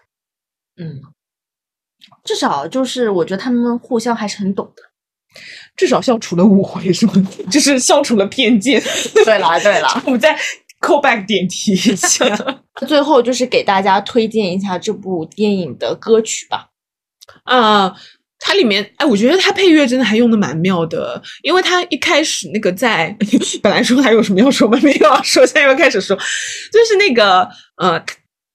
嗯，至少就是我觉得他们互相还是很懂的。至少消除了误会，是吗？就是消除了偏见。对啦对啦，[LAUGHS] 我们再 call back 点题一下。[LAUGHS] 最后就是给大家推荐一下这部电影的歌曲吧。啊、它里面，哎，我觉得它配乐真的还用的蛮妙的，因为它一开始那个在 [LAUGHS] 本来说还有什么要说吗？没有要说，现在又开始说，就是那个呃，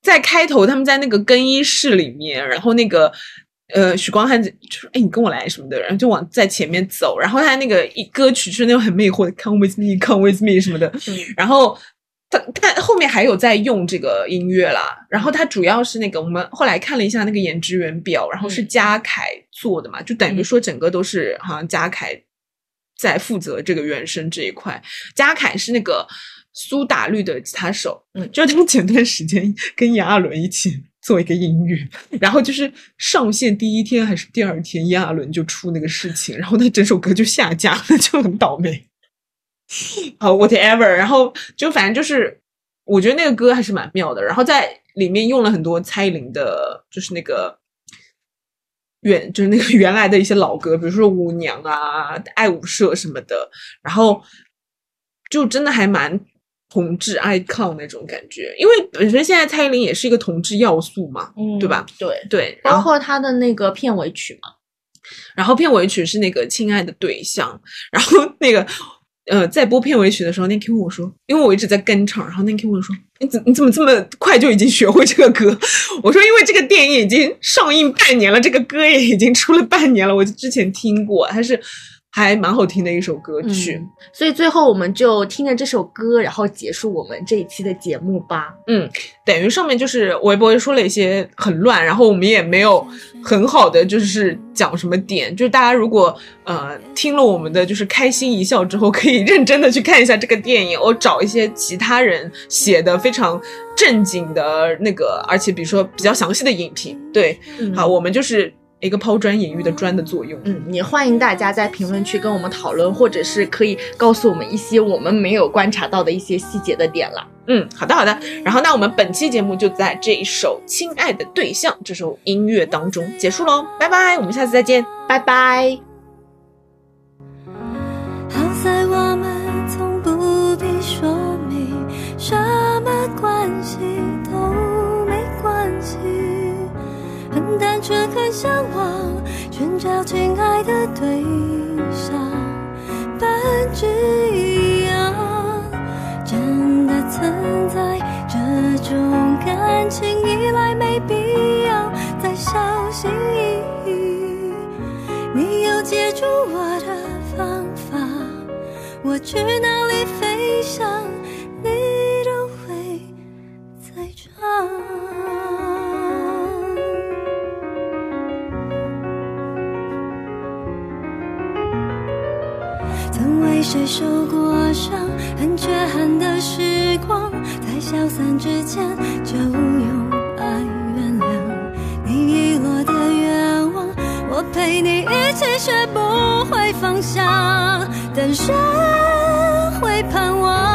在开头他们在那个更衣室里面，然后那个呃，许光汉就说：“哎，你跟我来什么的。”然后就往在前面走，然后他那个一歌曲就是那种很魅惑的 “Come with me, come with me” 什么的，然后他他后面还有在用这个音乐啦，然后他主要是那个我们后来看了一下那个演职员表，然后是嘉凯做的嘛，就等于说整个都是好像嘉凯在负责这个原声这一块，嘉凯是那个苏打绿的吉他手，嗯。就是他们前段时间跟炎亚纶一起做一个音乐，[LAUGHS] 然后就是上线第一天还是第二天，炎亚纶就出那个事情，[LAUGHS] 然后那整首歌就下架了，就很倒霉。[LAUGHS] 好，whatever，然后就反正就是，我觉得那个歌还是蛮妙的，然后在里面用了很多蔡依林的，就是那个原就是那个原来的一些老歌，比如说《舞娘》啊、《爱舞社》什么的，然后就真的还蛮同志 icon 那种感觉，因为本身现在蔡依林也是一个同志要素嘛，嗯对吧？对，对，然后包括她的那个片尾曲嘛，然后片尾曲是那个《亲爱的对象》，然后那个呃，在播片尾曲的时候，那 Q 问我说，因为我一直在跟唱，然后那 Q 问我说，你怎你怎么这么快就已经学会这个歌？[LAUGHS] 我说，因为这个电影已经上映半年了，这个歌也已经出了半年了，我之前听过，它是还蛮好听的一首歌曲。嗯所以最后我们就听着这首歌，然后结束我们这一期的节目吧。嗯等于上面就是微博说了一些很乱，然后我们也没有很好的就是讲什么点，就是大家如果呃听了我们的就是开心一笑之后，可以认真的去看一下这个电影，我找一些其他人写的非常正经的那个，而且比如说比较详细的影评。对，嗯好，我们就是一个抛砖引玉的砖的作用。嗯，也欢迎大家在评论区跟我们讨论，或者是可以告诉我们一些我们没有观察到的一些细节的点啦。嗯，好的好的。然后那我们本期节目就在这一首《亲爱的对象》这首音乐当中结束喽，拜拜，我们下次再见。拜拜。好在我们从不必说明，什么关系单纯，很向往寻找亲爱的对象，本质一样，真的存在这种感情，依赖没必要再小心翼翼。你有接住我的方法，我去哪里飞翔，你都会在场。谁受过伤，很缺憾的时光，在消散之前就用爱原谅你遗落的愿望。我陪你一起学不会方向，但学会盼望。